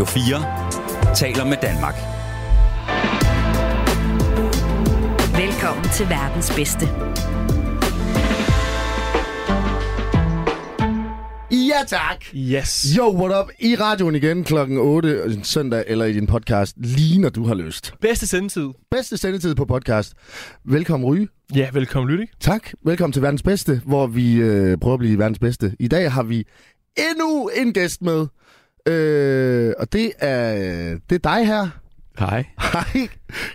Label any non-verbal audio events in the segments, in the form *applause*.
Radio 4 taler med Danmark. Velkommen til verdens bedste. Ja, tak. Yes. Yo, what up? I radioen igen klokken 8 en søndag, eller i din podcast, lige når du har lyst. Bedste sendetid. Bedste sendetid på podcast. Velkommen, Ryge. Ja, velkommen Lydik. Tak. Velkommen til verdens bedste, hvor vi øh, prøver at blive verdens bedste. I dag har vi endnu en gæst med. Øh, og det er, det er dig her. Hej. Hej.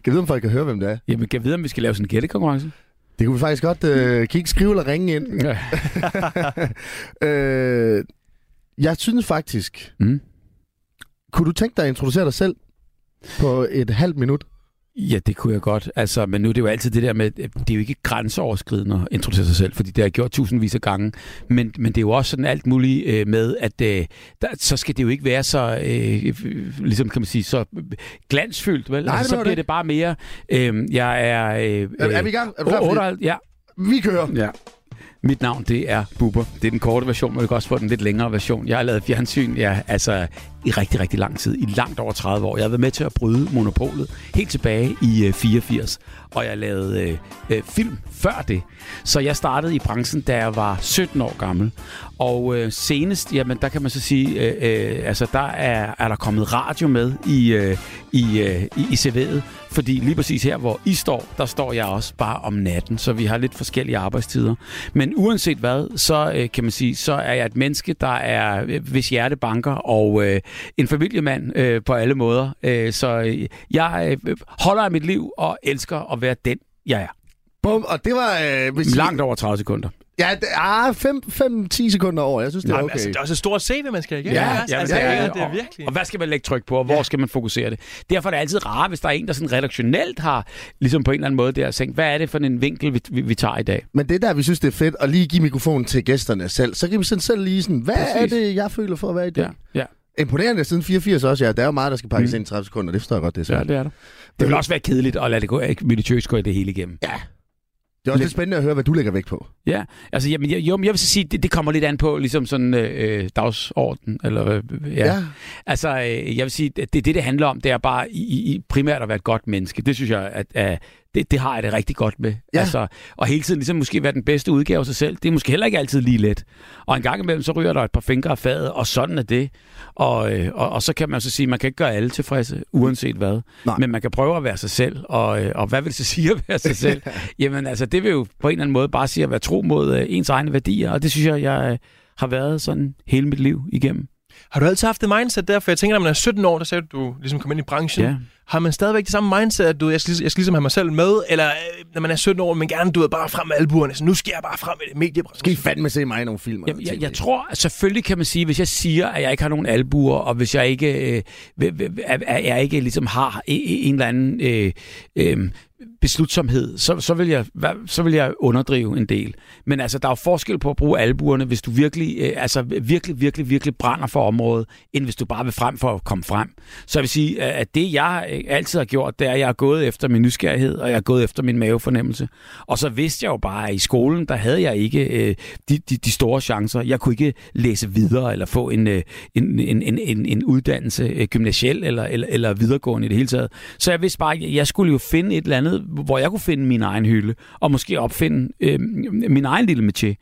Kan vide, om folk kan høre, hvem det er? Jamen, kan vide, om vi skal lave sådan en gættekonkurrence? Det kunne vi faktisk godt... Øh, kan I ikke skrive eller ringe ind? Ja. *laughs* øh, jeg synes faktisk... Mm. Kunne du tænke dig at introducere dig selv på et halvt minut? Ja, det kunne jeg godt. Altså, men nu er det jo altid det der med, det er jo ikke grænseoverskridende at introducere sig selv, fordi det har jeg gjort tusindvis af gange. Men, men det er jo også sådan alt muligt øh, med, at øh, der, så skal det jo ikke være så, øh, ligesom kan man sige, så glansfyldt, vel? Nej, altså, det så bliver det. det bare mere, øh, jeg er... Øh, Er, er vi i gang? Er du klar? øh, Fordi- 8, ja, Vi kører. ja. Mit navn, det er Bubber. Det er den korte version, men vi kan også få den lidt længere version. Jeg har lavet fjernsyn, ja, altså i rigtig, rigtig lang tid. I langt over 30 år. Jeg har været med til at bryde monopolet helt tilbage i øh, 84. Og jeg lavede øh, øh, film før det. Så jeg startede i branchen, da jeg var 17 år gammel. Og øh, senest, jamen der kan man så sige, øh, øh, altså der er, er der kommet radio med i, øh, i, øh, i, i CV'et. Fordi lige præcis her, hvor I står, der står jeg også bare om natten. Så vi har lidt forskellige arbejdstider. Men uanset hvad, så øh, kan man sige, så er jeg et menneske, der er, øh, hvis hjerte banker, og øh, en familiemand øh, på alle måder. Øh, så øh, jeg øh, holder af mit liv og elsker at være den, jeg er. Bum, og det var... Øh, hvis Langt over 30 sekunder. Ja, det er 5-10 sekunder over. Jeg synes, det er Nej, men okay. altså, det er også et stort CV, man skal igennem. Ja, altså, ja, altså, det er ja, det. er Og- virkelig. Og hvad skal man lægge tryk på, og hvor skal man fokusere det? Derfor er det altid rart, hvis der er en, der sådan redaktionelt har, ligesom på en eller anden måde der, tænkt, hvad er det for en vinkel, vi, vi, vi tager i dag? Men det der, vi synes, det er fedt, at lige give mikrofonen til gæsterne selv. Så kan vi sådan selv lige sådan, hvad Præcis. er det, jeg føler for at være i det? Ja, ja, Imponerende siden 84 også, ja. Der er jo meget, der skal pakkes Mm. ind i 30 sekunder. Det forstår jeg godt, det er ja svært. det er der. Det vil også være kedeligt at lade det gå, ikke minutiøst gå i det hele igennem. Ja. Det er også Lidt- spændende at høre, hvad du lægger vægt på. Ja, altså jamen, jeg, jo, men jeg vil så sige, det, det kommer lidt an på ligesom sådan øh, dagsorden, eller øh, ja. ja. Altså, øh, jeg vil sige, det, det, det handler om, det er bare i, i, primært at være et godt menneske. Det synes jeg, at, at det, det har jeg det rigtig godt med. Ja. Altså, og hele tiden ligesom måske være den bedste udgave af sig selv, det er måske heller ikke altid lige let. Og en gang imellem, så ryger der et par fingre af fadet, og sådan er det. Og, øh, og, og så kan man så sige, man kan ikke gøre alle tilfredse, uanset hvad. Nej. Men man kan prøve at være sig selv. Og, øh, og hvad vil det så sige at være sig selv? *laughs* Jamen altså, det vil jo på en eller anden måde bare sige at være tro mod øh, ens egne værdier. Og det synes jeg, jeg har været sådan hele mit liv igennem. Har du altid haft det mindset der? For jeg tænker, når man er 17 år, der sagde du, du ligesom kom ind i branchen. Ja. Har man stadigvæk det samme mindset, at du, jeg, skal, jeg skal ligesom have mig selv med? Eller øh, når man er 17 år, men gerne du ved, bare frem med albuerne. Så nu skal jeg bare frem med det mediebranchen. Skal I fandme se mig i nogle film? Jeg, jeg, jeg tror, at selvfølgelig kan man sige, hvis jeg siger, at jeg ikke har nogen albuer, og hvis jeg ikke, øh, at jeg ikke ligesom har en, en eller anden øh, øh, beslutsomhed, så, så, vil jeg, så vil jeg underdrive en del. Men altså, der er jo forskel på at bruge albuerne, hvis du virkelig, øh, altså, virkelig, virkelig, virkelig brænder for området, end hvis du bare vil frem for at komme frem. Så jeg vil sige, at det jeg øh, altid har gjort, det er, at jeg har gået efter min nysgerrighed, og jeg har gået efter min mavefornemmelse. Og så vidste jeg jo bare, at i skolen, der havde jeg ikke øh, de, de, de store chancer. Jeg kunne ikke læse videre, eller få en, øh, en, en, en, en, en uddannelse, øh, gymnasiel eller, eller, eller videregående i det hele taget. Så jeg vidste bare, at jeg skulle jo finde et eller andet, hvor jeg kunne finde min egen hylde, og måske opfinde øh, min egen lille métier.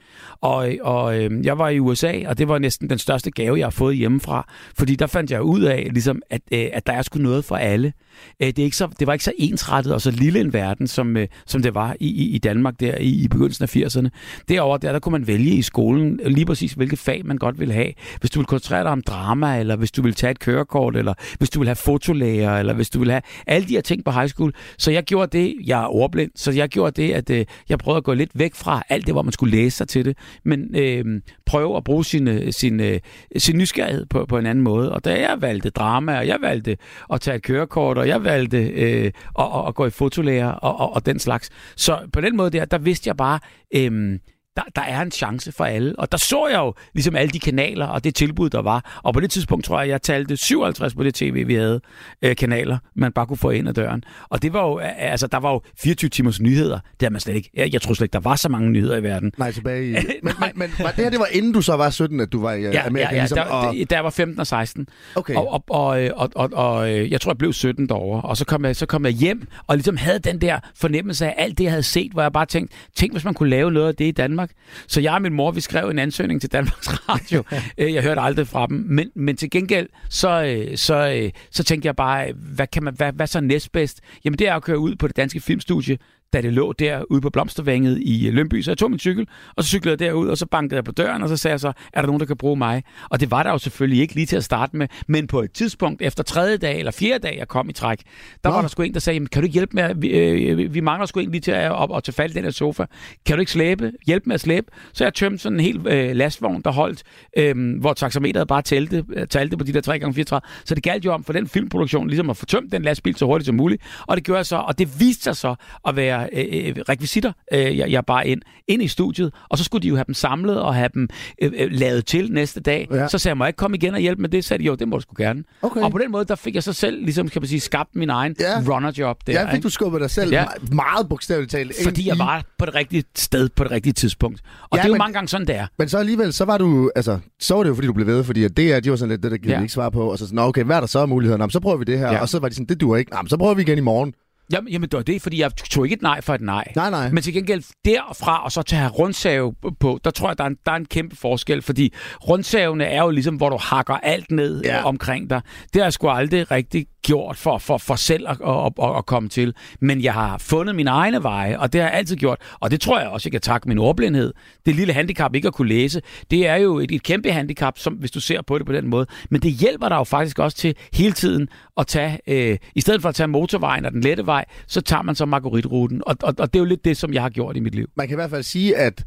Og, og øh, jeg var i USA, og det var næsten den største gave, jeg har fået hjemmefra, fordi der fandt jeg ud af, ligesom, at, øh, at der er sgu noget for alle. Øh, det, er ikke så, det var ikke så ensrettet og så lille en verden, som, øh, som det var i, i, i Danmark der i, i begyndelsen af 80'erne. Derover der, der kunne man vælge i skolen lige præcis, hvilket fag man godt ville have. Hvis du ville koncentrere dig om drama, eller hvis du ville tage et kørekort, eller hvis du ville have fotolæger, eller hvis du ville have alle de her ting på high school. Så jeg gjorde det, jeg er ordblind, så jeg gjorde det, at øh, jeg prøvede at gå lidt væk fra alt det, hvor man skulle læse sig til det, men øh, prøve at bruge sin, øh, sin, øh, sin nysgerrighed på, på en anden måde. Og da jeg valgte drama, og jeg valgte at tage et kørekort, og jeg valgte øh, at, at, at gå i fotolærer og, og, og den slags. Så på den måde der, der vidste jeg bare, øh, der, der er en chance for alle. Og der så jeg jo ligesom alle de kanaler og det tilbud, der var. Og på det tidspunkt tror jeg, jeg talte 57 på det tv, vi havde øh, kanaler, man bare kunne få ind ad døren. Og det var jo, øh, altså der var jo 24 timers nyheder. Det er man slet ikke. Jeg, jeg tror slet ikke, der var så mange nyheder i verden. Nej, tilbage i... *laughs* men, men, men var det her, det var inden du så var 17, at du var i ja, Ja, Amerika? ja, ja ligesom, der, og, der, der var 15 og 16. okay. Og, og, og, øh, og, og, og øh, jeg tror, jeg blev 17 derovre. Og så kom, jeg, så kom jeg hjem og ligesom havde den der fornemmelse af alt det, jeg havde set, hvor jeg bare tænkte, tænk, hvis man kunne lave noget af det i Danmark. Så jeg og min mor, vi skrev en ansøgning til Danmarks Radio. *laughs* Øh, jeg hørte aldrig fra dem. Men, men til gengæld, så, øh, så, øh, så tænkte jeg bare, hvad, kan man, hvad, hvad så næstbedst? Jamen det er at køre ud på det danske filmstudie, da det lå der ude på Blomstervænget i øh, Lønby. Så jeg tog min cykel, og så cyklede jeg derud, og så bankede jeg på døren, og så sagde jeg så, er der nogen, der kan bruge mig? Og det var der jo selvfølgelig ikke lige til at starte med, men på et tidspunkt, efter tredje dag eller fjerde dag, jeg kom i træk, der Nå. var der sgu en, der sagde, "Jamen, kan du ikke hjælpe med, at- vi, øh, vi mangler sgu en lige til at op og tage fat i den her sofa. Kan du ikke slæbe? Hjælp med at slæbe? Så jeg tømte sådan en hel øh, lastvogn, der holdt, øh, hvor taxameteret bare talte, øh, talte på de der 3x34. Så det galt jo om for den filmproduktion, ligesom at få tømt den lastbil så hurtigt som muligt. Og det gjorde jeg så, og det viste sig så at være øh, øh, rekvisitter, øh, jeg, jeg bare ind, ind i studiet. Og så skulle de jo have dem samlet og have dem øh, øh, lavet til næste dag. Ja. Så sagde jeg, må jeg ikke komme igen og hjælpe med det? Så sagde de, jo, det må du sgu gerne. Okay. Og på den måde, der fik jeg så selv, ligesom kan man sige, skabt min egen Ja. runnerjob der. Ja, fik ikke? du skubbet dig selv Ja. meget bogstaveligt talt. Fordi jeg var på det rigtige sted på det rigtige tidspunkt. Og Ja, det er jo men- mange gange sådan, det er. Men så alligevel, så var du, altså, så var det jo fordi, du blev ved, fordi det er, de var sådan lidt, det der giver Ja. ikke svar på, og så sådan, "Nå, okay, hvad er der så af muligheder? Nå, så prøver vi det her, Ja. og så var de sådan, det duer ikke, Nå, så prøver vi igen i morgen. Jamen, jamen, det var det, fordi jeg tog ikke et nej for et nej. Nej, nej. Men til gengæld derfra og så til at have rundsave på, der tror jeg, der er, en, der er en kæmpe forskel, fordi rundsavene er jo ligesom, hvor du hakker alt ned Ja. omkring dig. Det har jeg sgu aldrig rigtig gjort for, for, for selv at, at, at, at komme til. Men jeg har fundet mine egne veje, og det har jeg altid gjort. Og det tror jeg også, jeg kan takke min ordblindhed. Det lille handicap ikke at kunne læse, det er jo et, et kæmpe handicap, som, hvis du ser på det på den måde. Men det hjælper dig jo faktisk også til hele tiden at tage, øh, i stedet for at tage motorvejen og den lette vej, så tager man så Marguerite-ruten. Og, og, og det er jo lidt det, som jeg har gjort i mit liv. Man kan i hvert fald sige, at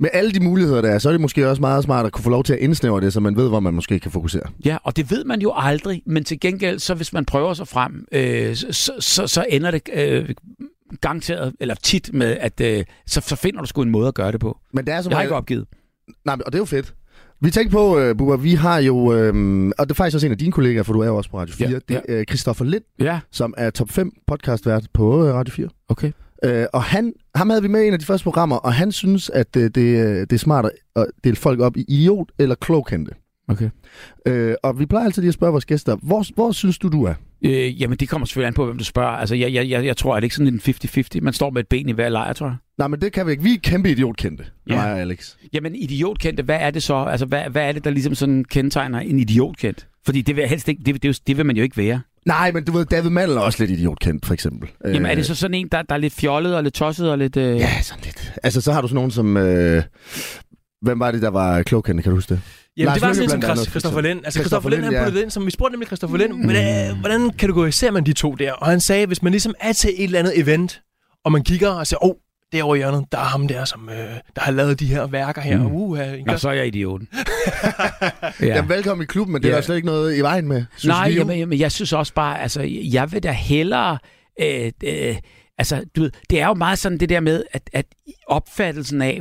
med alle de muligheder, der er, så er det måske også meget smart at kunne få lov til at indsnævre det, så man ved, hvor man måske kan fokusere. Ja, og det ved man jo aldrig, men til gengæld, så hvis man prøver sig frem, øh, så, så, så ender det øh, garanteret, eller tit med, at øh, så, så finder du sgu en måde at gøre det på. Men det er som Jeg har ikke opgivet. Nej, men- og det er jo fedt. Vi tænkte på, uh, Bubber, vi har jo, øhm, og det er faktisk også en af dine kollegaer, for du er jo også på Radio 4, Ja, det er øh, Christoffer Lind, Ja, som er top 5 podcastvært på øh, Radio 4. okay. Øh, og han, ham havde vi med i en af de første programmer, og han synes, at øh, det, øh, det er smart at dele folk op i idiot eller klogkendte. okay. Øh, og vi plejer altid lige at spørge vores gæster, hvor, hvor synes du, du er? Øh, jamen, det kommer selvfølgelig an på, hvem du spørger. Altså, jeg, jeg, jeg, jeg tror, at det ikke sådan en 50-50. Man står med et ben i hver lejr, tror jeg. Nej, men det kan vi ikke. Vi er kæmpe idiotkendte, ja. Mig og Alex. Jamen, idiotkendte, hvad er det så? Altså, hvad, hvad er det, der ligesom sådan kendetegner en idiotkendt? Fordi det vil helst ikke, det, det, det vil man jo ikke være. Nej, men du ved, David Mandel er også lidt idiotkendt, for eksempel. Jamen, er det så sådan en, der, der er lidt fjollet og lidt tosset og lidt... Øh... Ja, sådan lidt. Altså, så har du sådan nogen som... Øh, hvem var det, der var klogkendte, kan du huske det? Jamen, Lars det var sådan en som Christoffer. Lind. Altså, Christoffer Christoffer Lind, han ja. puttede det ind, som vi spurgte nemlig Christoffer Lind, hvordan, hvordan kategoriserer man de to der? Og han sagde, hvis man ligesom er til et eller andet event, og man kigger og siger, åh, oh, derovre i hjørnet, der er ham der, som øh, der har lavet de her værker her. Mm. Uh, en Og så er jeg idioten. Ja. *laughs* ja. Jamen, velkommen i klubben, men det er Ja. der slet ikke noget i vejen med. Synes Nej, vi jamen, jamen, jeg synes også bare, altså, jeg vil da hellere... Øh, øh, altså, du ved, det er jo meget sådan det der med, at, at opfattelsen af,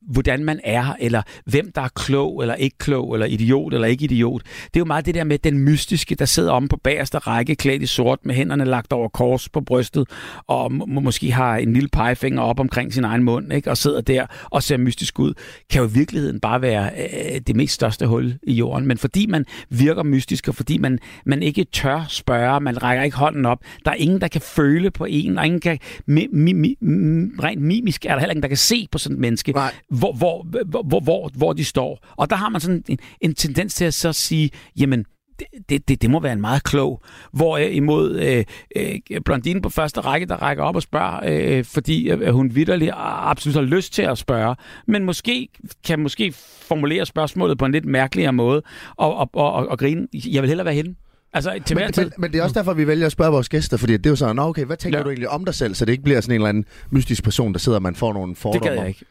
hvordan man er, eller hvem der er klog, eller ikke klog, eller idiot, eller ikke idiot. Det er jo meget det der med den mystiske, der sidder om på bagerste række, klædt i sort, med hænderne lagt over kors på brystet, og må, måske har en lille pegefinger op omkring sin egen mund, ikke? og sidder der og ser mystisk ud, kan jo i virkeligheden bare være øh, det mest største hul i jorden. Men fordi man virker mystisk, og fordi man, man ikke tør spørge, man rækker ikke hånden op, der er ingen, der kan føle på en, og ingen kan, mi, mi, mi, rent mimisk er der heller ingen, der kan se på sådan et menneske, Nej. hvor, hvor, hvor, hvor, hvor, de står. Og der har man sådan en, en tendens til at så sige, jamen, det, det, det, må være en meget klog. Hvor øh, imod øh, øh, blondinen på første række, der rækker op og spørger, øh, fordi øh, hun vidderlig absolut har lyst til at spørge, men måske kan måske formulere spørgsmålet på en lidt mærkeligere måde, og, og, og, og, og grine. Jeg vil hellere være hende. Altså, til Men, tid. men, men det er også derfor, vi vælger at spørge vores gæster, fordi det er jo sådan, "Nå, okay, hvad tænker Ja. du egentlig om dig selv, så det ikke bliver sådan en eller anden mystisk person, der sidder, og man får nogle Det fordomme. gad jeg ikke.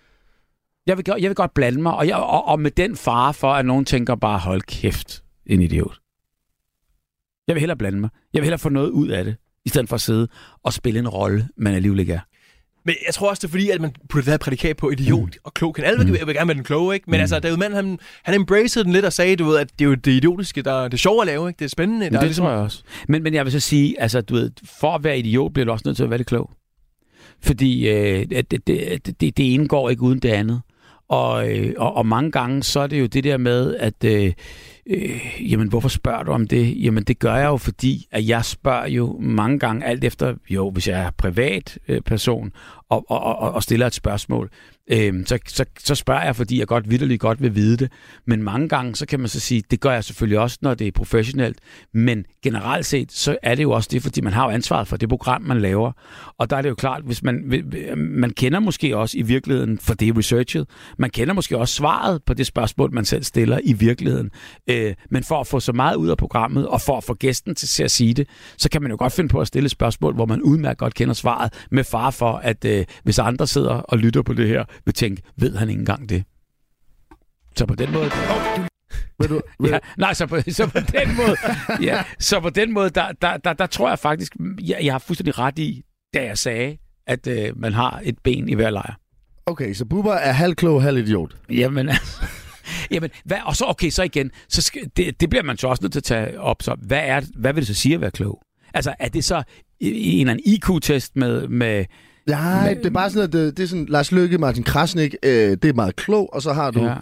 Jeg vil, jeg vil godt blande mig, og, jeg, og, og med den fare for, at nogen tænker bare, hold kæft, en idiot. Jeg vil hellere blande mig. Jeg vil hellere få noget ud af det, i stedet for at sidde og spille en rolle, man alligevel ikke er. Men jeg tror også, det er fordi, at man putter det her prædikat på idiot mm. og klog. Kan alle mm. vil gerne være den kloge, ikke? Men mm. altså, David Mann, han, han embraced den lidt og sagde, du ved, at det er jo det idiotiske, der er det sjove at lave, ikke? Det er spændende. Men det ligesom... tror jeg også. Men, men jeg vil så sige, altså, du ved, for at være idiot, bliver du også nødt til at være lidt klog. Fordi øh, det, det, det, det, det ene går ikke uden det andet. Og, øh, og, og mange gange, så er det jo det der med, at øh, øh, jamen, hvorfor spørger du om det? Jamen, det gør jeg jo, fordi at jeg spørger jo mange gange, alt efter, jo, hvis jeg er privat øh, person, og, og, og, og stiller et spørgsmål, øh, så, så, så spørger jeg, fordi jeg godt vidderligt godt vil vide det. Men mange gange, så kan man så sige, det gør jeg selvfølgelig også, når det er professionelt. Men generelt set, så er det jo også det, fordi man har jo ansvaret for det program, man laver. Og der er det jo klart, hvis man, man kender måske også i virkeligheden, for det er researchet, man kender måske også svaret på det spørgsmål, man selv stiller i virkeligheden. Øh, men for at få så meget ud af programmet, og for at få gæsten til at sige det, så kan man jo godt finde på at stille et spørgsmål, hvor man udmærket godt kender svaret, med far for, at øh, hvis andre sidder og lytter på det her, vil tænke, ved han ikke engang det? Så på den måde... Oh, Vil du, vil, Ja, nej, så på, så på den måde, ja, så på den måde, der, der, der, der tror jeg faktisk, jeg, jeg har fuldstændig ret i, da jeg sagde, at øh, man har et ben i hver lejr. okay, så Bubber er halv klog, halv idiot. Jamen, altså, *laughs* jamen hvad, og så, okay, så igen, så skal, det, det bliver man så også nødt til at tage op, så hvad, er, hvad vil det så sige at være klog? Altså, er det så en eller anden IQ-test med, med Nej, Men- det er bare sådan, at det, det er sådan, Lars Løkke, Martin Krasnik, øh, det er meget klog, og så har du ja.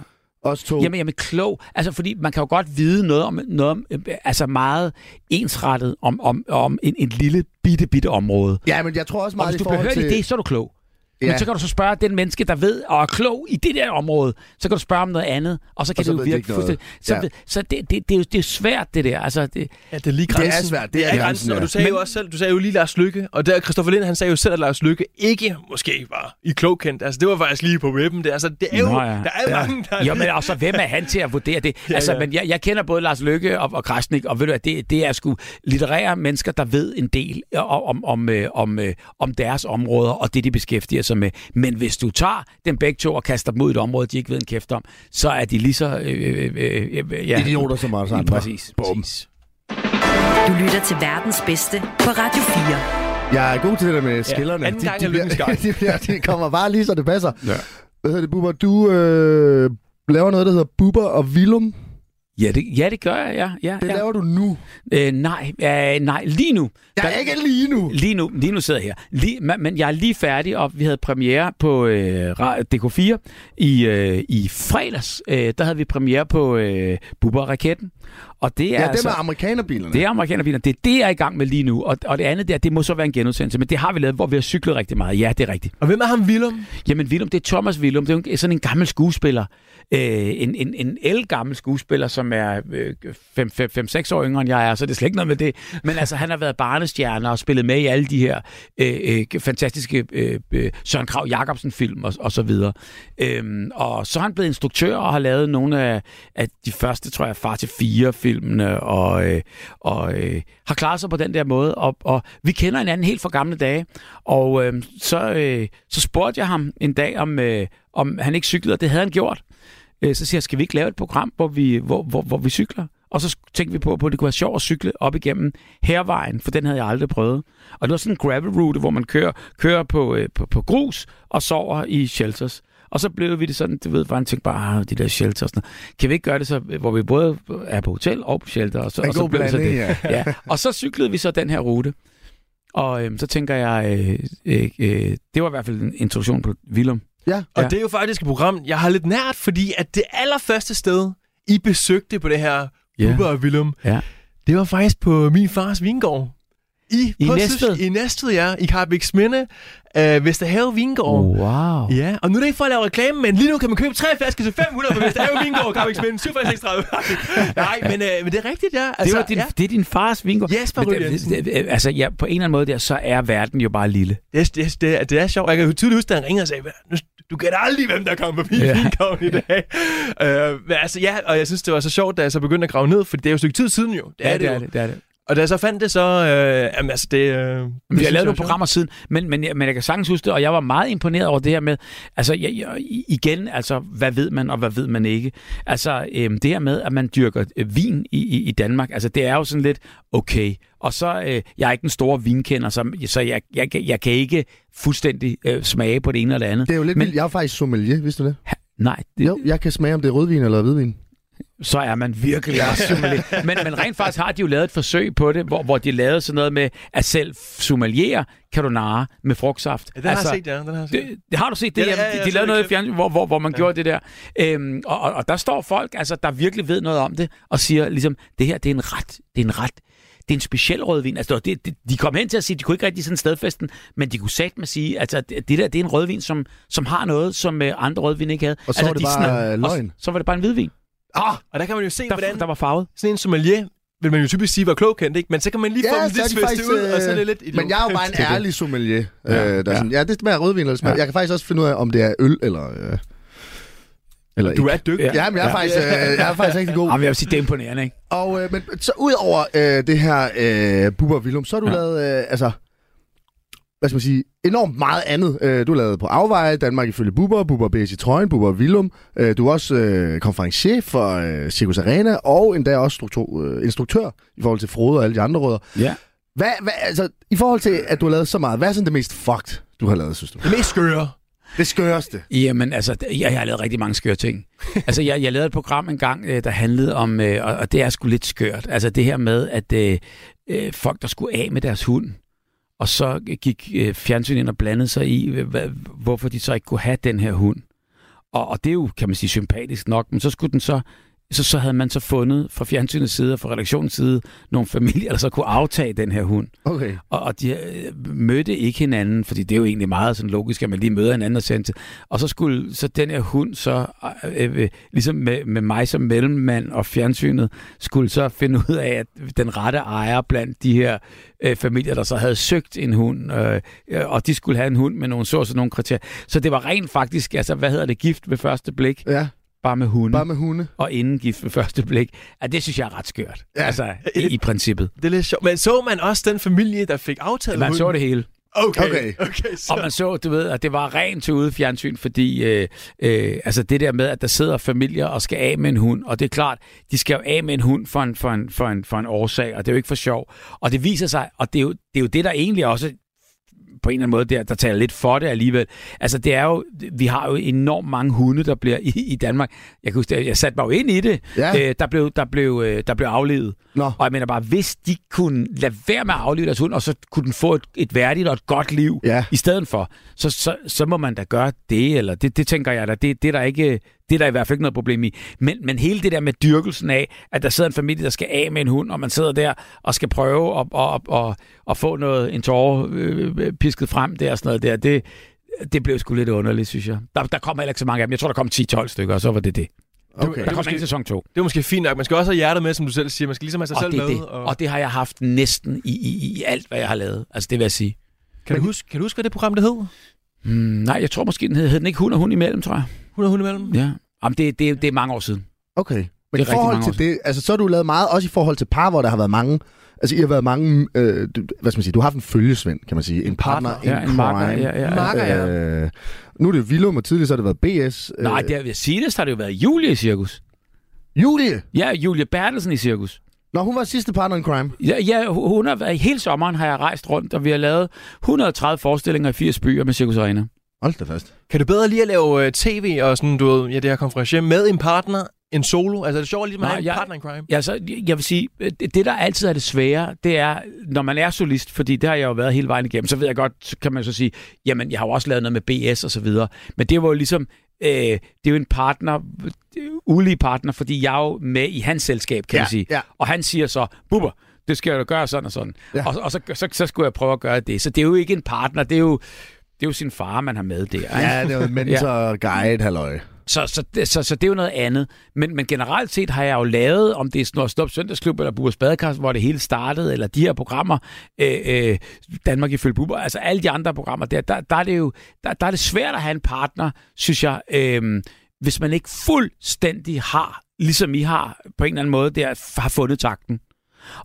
også to. Jamen, jamen klog. Altså, fordi man kan jo godt vide noget om, noget om øh, altså meget ensrettet om, om, om en, en lille bitte, bitte område. ja, men jeg tror også Og meget hvis i du hørt til... i det, så er du klog. Ja. Ja. Men så kan du så spørge den menneske, der ved og er klog i det der område, så kan du spørge om noget andet, og så kan Og så det jo virke noget. fuldstændig... Så, Ja. ja. så det, det, det, er jo, det er svært, det der. Altså, det, Ja, det er lige Det grænsen. er svært, det Det er er grænsen, grænsen, og ja. du sagde Men- jo også selv, du sagde jo lige Lars Lykke, og der Christoffer Lind, han sagde jo selv, at Lars Lykke ikke måske var i klogkendt. Altså, det var faktisk lige på webben der. Altså, det er jo, Nå, ja. der er Ja. mange, der jo, men altså, hvem er han til at vurdere det? *laughs* Ja, altså, ja. men jeg, jeg kender både Lars Lykke og, og Krasnik, og ved du hvad, det, det er sgu litterære mennesker, der ved en del om, om, øh, om, øh, om deres områder, og det, de beskæftiger sig med. Men hvis du tager dem begge to og kaster dem ud i et område, de ikke ved en kæft om, så er de lige så... Øh, øh, øh, ja, Idioter som os andre. Præcis. præcis. Du lytter til verdens bedste på Radio 4. Jeg er god til det der med skillerne. anden gang de, er de, bliver, *laughs* de, bliver, de kommer bare lige, så det passer. Ja. Hvad hedder det, Bubber? Du øh, laver noget, der hedder Bubber og Willum. Ja, det, ja, det gør jeg, ja. ja, Det ja. laver du nu. Øh, nej, øh, nej, lige nu. Jeg er ikke lige nu. Lige nu, lige nu sidder jeg her. Lige, men, men jeg er lige færdig, og vi havde premiere på øh, Ra- DK4 i, øh, i fredags. Øh, der havde vi premiere på øh, Bubber Raketten. Og det er Ja, altså, det med amerikanerbilerne. det er amerikanerbiler. Det er det, jeg er i gang med lige nu. Og, og det andet der, det må så være en genudsendelse. Men det har vi lavet, hvor vi har cyklet rigtig meget. Ja, det er rigtigt. Og hvem er ham, Willum? Jamen, Willum, det er Thomas Willum. Det er sådan en gammel skuespiller. Øh, en, en, en el-gammel skuespiller, som er 5-6 år yngre end jeg er, så det er slet ikke noget med det. Men altså, han har været barnestjerne og spillet med i alle de her øh, øh, fantastiske øh, øh, Søren Krav Jacobsen-film og, og så videre. Øhm, og så er han blevet instruktør og har lavet nogle af, af de første, tror jeg, Far til fire filmene og, øh, og øh, har klaret sig på den der måde. Og, og vi kender hinanden helt fra gamle dage. Og øh, så, øh, så spurgte jeg ham en dag, om, øh, om han ikke cyklede, og det havde han gjort. Øh, så siger jeg, skal vi ikke lave et program, hvor vi, hvor, hvor, hvor vi cykler? Og så tænkte vi på, på, at det kunne være sjovt at cykle op igennem Hervejen, for den havde jeg aldrig prøvet. Og det var sådan en gravel rute, hvor man kører, kører på, øh, på, på grus og sover i shelters. Og så blev vi det sådan, du ved, han tænkte bare, ah, de der shelters. og sådan noget. Kan vi ikke gøre det så, hvor vi både er på hotel og på shelter? Og så, En og så god blev så blanding, det. ja. ja. Og så cyklede vi så den her rute. Og øhm, så tænker jeg, øh, øh, øh, det var i hvert fald en introduktion på Willum. Ja. Og Ja. det er jo faktisk et program, jeg har lidt nært, fordi at det allerførste sted, I besøgte på det her Ja. Bubber og Willum, Ja. det var faktisk på min fars vingård. I, I Næstved? I Næstved, ja. I Karbiksminde, øh, Vesterhave Vingård. Wow. Ja, og nu er det ikke for at lave reklame, men lige nu kan man købe tre flasker til 500 på Vesterhave Vingård, Karbiksminde, 736. *laughs* Nej, men, øh, men det er rigtigt, ja. Altså, det, var din, ja. det er din fars vingård. Jesper Men det- det- det- Altså, ja, på en eller anden måde der, så er verden jo bare lille. Det, det, det, det er sjovt. Jeg kan tydeligt huske, da han ringede og sagde, "Hvad? nu, du gætter aldrig, hvem der kommer forbi Ja. ja. *laughs* Vingården i dag. uh, men altså, ja, og jeg synes, det var så sjovt, da jeg så begyndte at grave ned, for det er jo et stykke tid siden jo. Det er det, jo. det, det er det. Og da jeg så fandt det, så... Øh, jamen, altså, det... Øh, Vi har det synes lavet jeg nogle programmer siden, men, men, jeg- men jeg kan sagtens huske det, og jeg var meget imponeret over det her med, altså jeg, jeg, igen, altså hvad ved man, og hvad ved man ikke? Altså øhm, det her med, at man dyrker øh, vin i, i, i Danmark, altså det er jo sådan lidt okay. Og så, øh, jeg er ikke den store vinkender, så, så jeg, jeg, kan- jeg kan ikke fuldstændig øh, smage på det ene eller det andet. Det er jo lidt Men- vildt. Jeg er faktisk sommelier, vidste du det? Nej, det, Jo, jeg kan smage, om det er rødvin eller hvidvin. Så er man virkelig også *laughs* sommelier. Men, men rent faktisk har de jo lavet et forsøg på det, hvor, hvor de lavede sådan noget med, at selv sommelier kan du narre med frugtsaft. Ja, den har jeg set, ja. Den har jeg set. Det, det har du set det? Ja, Ja, ja, de, de lavede noget i fjernsyn, hvor, hvor, hvor man ja. gjorde det der. Øhm, og, og, og der står folk, altså, der virkelig ved noget om det, og siger ligesom, det her, det er en ret, det er en ret, det er en speciel rødvin. Altså, det, det, de kom hen til at sige, de kunne ikke rigtig sådan stedfesten, men de kunne satme sige, altså, det det der, det er en rødvin, som, som har noget, som øh, andre rødvin ikke havde. Og så altså, var det de bare, sådan- og løgn. Så, så var det bare en hvidvin, Ah, og der kan man jo se, der, hvordan der var farvet. sådan en sommelier vil man jo typisk sige var klogkendt, ikke? Men så kan man lige få Ja, dem så lidt faktisk, ud, og så er det øh, lidt Men jeg er jo bare en *laughs* ærlig sommelier. Ja, øh, der er ja. sådan, ja, det smager rødvin eller det smager. Ja. Jeg kan faktisk også finde ud af, om det er øl eller... Øh, eller Du ikke. er dygtig. Ja, men jeg er, Ja. faktisk, øh, jeg er faktisk rigtig god. Jamen, jeg vil sige, det er imponerende, ikke? Og, øh, men så ud over øh, det her øh, Bubber Willum, så har du. Ja. lavet, øh, altså, hvad skal man sige, enormt meget andet. Øh, du har lavet på Afveje, Danmark ifølge Bubber, Bubber Bæs i trøjen, Bubber Willum. Øh, du er også øh, konferencier for øh, Circus Arena, og endda også struktur, øh, instruktør i forhold til Frode og alle de andre rødder. Ja. Hvad, hvad, altså, i forhold til, at du har lavet så meget, hvad er sådan det mest fucked, du har lavet, synes du? Det mest skøre. Det skøreste. Jamen, altså, jeg, jeg har lavet rigtig mange skøre ting. *laughs* altså, jeg, jeg lavede et program engang, øh, der handlede om, øh, og, og det er sgu lidt skørt, altså det her med, at øh, folk, der skulle af med deres hund, og så gik øh, fjernsynet ind og blandede sig i, hvad, hvorfor de så ikke kunne have den her hund. Og, og det er jo, kan man sige, sympatisk nok, men så skulle den så så, så havde man så fundet fra fjernsynets side og fra redaktionens side nogle familier, der så kunne aftage den her hund. Okay. Og, og de øh, mødte ikke hinanden, fordi det er jo egentlig meget sådan logisk, at man lige møder hinanden og sender til. Og så skulle så den her hund så, øh, øh, ligesom med, med mig som mellemmand og fjernsynet, skulle så finde ud af, at den rette ejer blandt de her øh, familier, der så havde søgt en hund, øh, og de skulle have en hund med nogle så og sådan nogle kriterier. Så det var rent faktisk, altså hvad hedder det, gift ved første blik, Ja, bare med hunde, bare med hunde. og inden gift ved første blik. Ja, det synes jeg er ret skørt, Ja. ja. altså i, i princippet. Det er lidt sjovt. Men så man også den familie, der fik aftaget Man så hunden? det hele. Okay, Okay. okay. okay så. Og man så, du ved, at det var rent til ude fjernsyn, fordi øh, øh, altså det der med, at der sidder familier og skal af med en hund, og det er klart, de skal jo af med en hund for en, for en, for en, for en årsag, og det er jo ikke for sjov. Og det viser sig, og det er jo det, er jo det der egentlig også på en eller anden måde, der, der taler lidt for det alligevel. Altså, det er jo, vi har jo enormt mange hunde, der bliver i, i Danmark. Jeg kan huske, jeg, satte mig jo ind i det. Ja. Øh, der, blev, der, blev, øh, der blev aflevet. Nå. Og jeg mener bare, hvis de kunne lade være med at aflive deres hund, og så kunne den få et, et værdigt og et godt liv Ja. i stedet for, så, så, så må man da gøre det, eller det, det tænker jeg da, det, det, er der ikke, det er der i hvert fald ikke noget problem i. Men, men hele det der med dyrkelsen af, at der sidder en familie, der skal af med en hund, og man sidder der og skal prøve at, at, at, at, at få noget, en tårer øh, pisket frem der og sådan noget der, det, det blev sgu lidt underligt, synes jeg. Der, der kom heller ikke så mange af dem. Jeg tror, der kom 10-12 stykker, og så var det det. Okay. Der kom måske- ikke sæson 2. Det er måske fint nok. Man skal også have hjertet med, som du selv siger. Man skal ligesom have sig Og selv det, med. det. Og... og det har jeg haft næsten i, i, i alt, hvad jeg har lavet. Altså, det vil jeg sige. Kan, du huske, kan du huske, hvad det program det hed? Hmm, nej, jeg tror måske, den hed, hed den ikke hund og hund imellem, tror jeg. 100 hunde imellem? Ja. Jamen, det, det, det er mange år siden. Okay. Men Det i er forhold til det, altså så har du lavet meget, også i forhold til par, hvor der har været mange, altså I har været mange, øh, du, hvad skal man sige, du har haft en følgesvend, kan man sige, en partner, partner. en Ja, en makker, crime. ja, ja, ja. Makker, ja. Øh, nu er det Willum, og tidligere så har det været BS. Nej, det er, senest har det jo været Julie i cirkus. Julie! Ja, Julie Bertelsen i cirkus. Når hun var sidste partner in crime. Ja, ja, hu- hun har været, hele sommeren har jeg rejst rundt, og vi har lavet 130 forestillinger i 80 byer med Cirkus Arena. Hold da fast. Kan du bedre lige at lave uh, tv og sådan, du ved, ja, det her konferencier med en partner, en solo? Altså, er det sjovt lige at have en jeg- partner in crime? Ja, så jeg vil sige, det det, der altid er det svære, det er, når man er solist, fordi det har jeg jo været hele vejen igennem, så ved jeg godt, så kan man så sige, jamen, jeg har jo også lavet noget med BS og så videre, men det var jo ligesom, øh, det er jo en partner, ulige partner, fordi jeg er jo med i hans selskab, kan Ja, man sige. ja. Og han siger så, Bubber, det skal jeg da gøre sådan og sådan. Ja. Og, og så, så, så skulle jeg prøve at gøre det. Så det er jo ikke en partner, det er jo, det er jo sin far, man har med der. Ikke? Ja, det er jo en mentor, guide, halløj. Så, så, det- så, så det er jo noget andet. Men, men generelt set har jeg jo lavet, om det er Snor Stop Søndagsklub eller Bubers Badekast, hvor det hele startede, eller de her programmer, øh, øh, Danmark ifølge Buber, altså alle de andre programmer, der, der, der, er det jo der, der er det svært at have en partner, synes jeg, øh, hvis man ikke fuldstændig har, ligesom I har på en eller anden måde, der har fundet takten.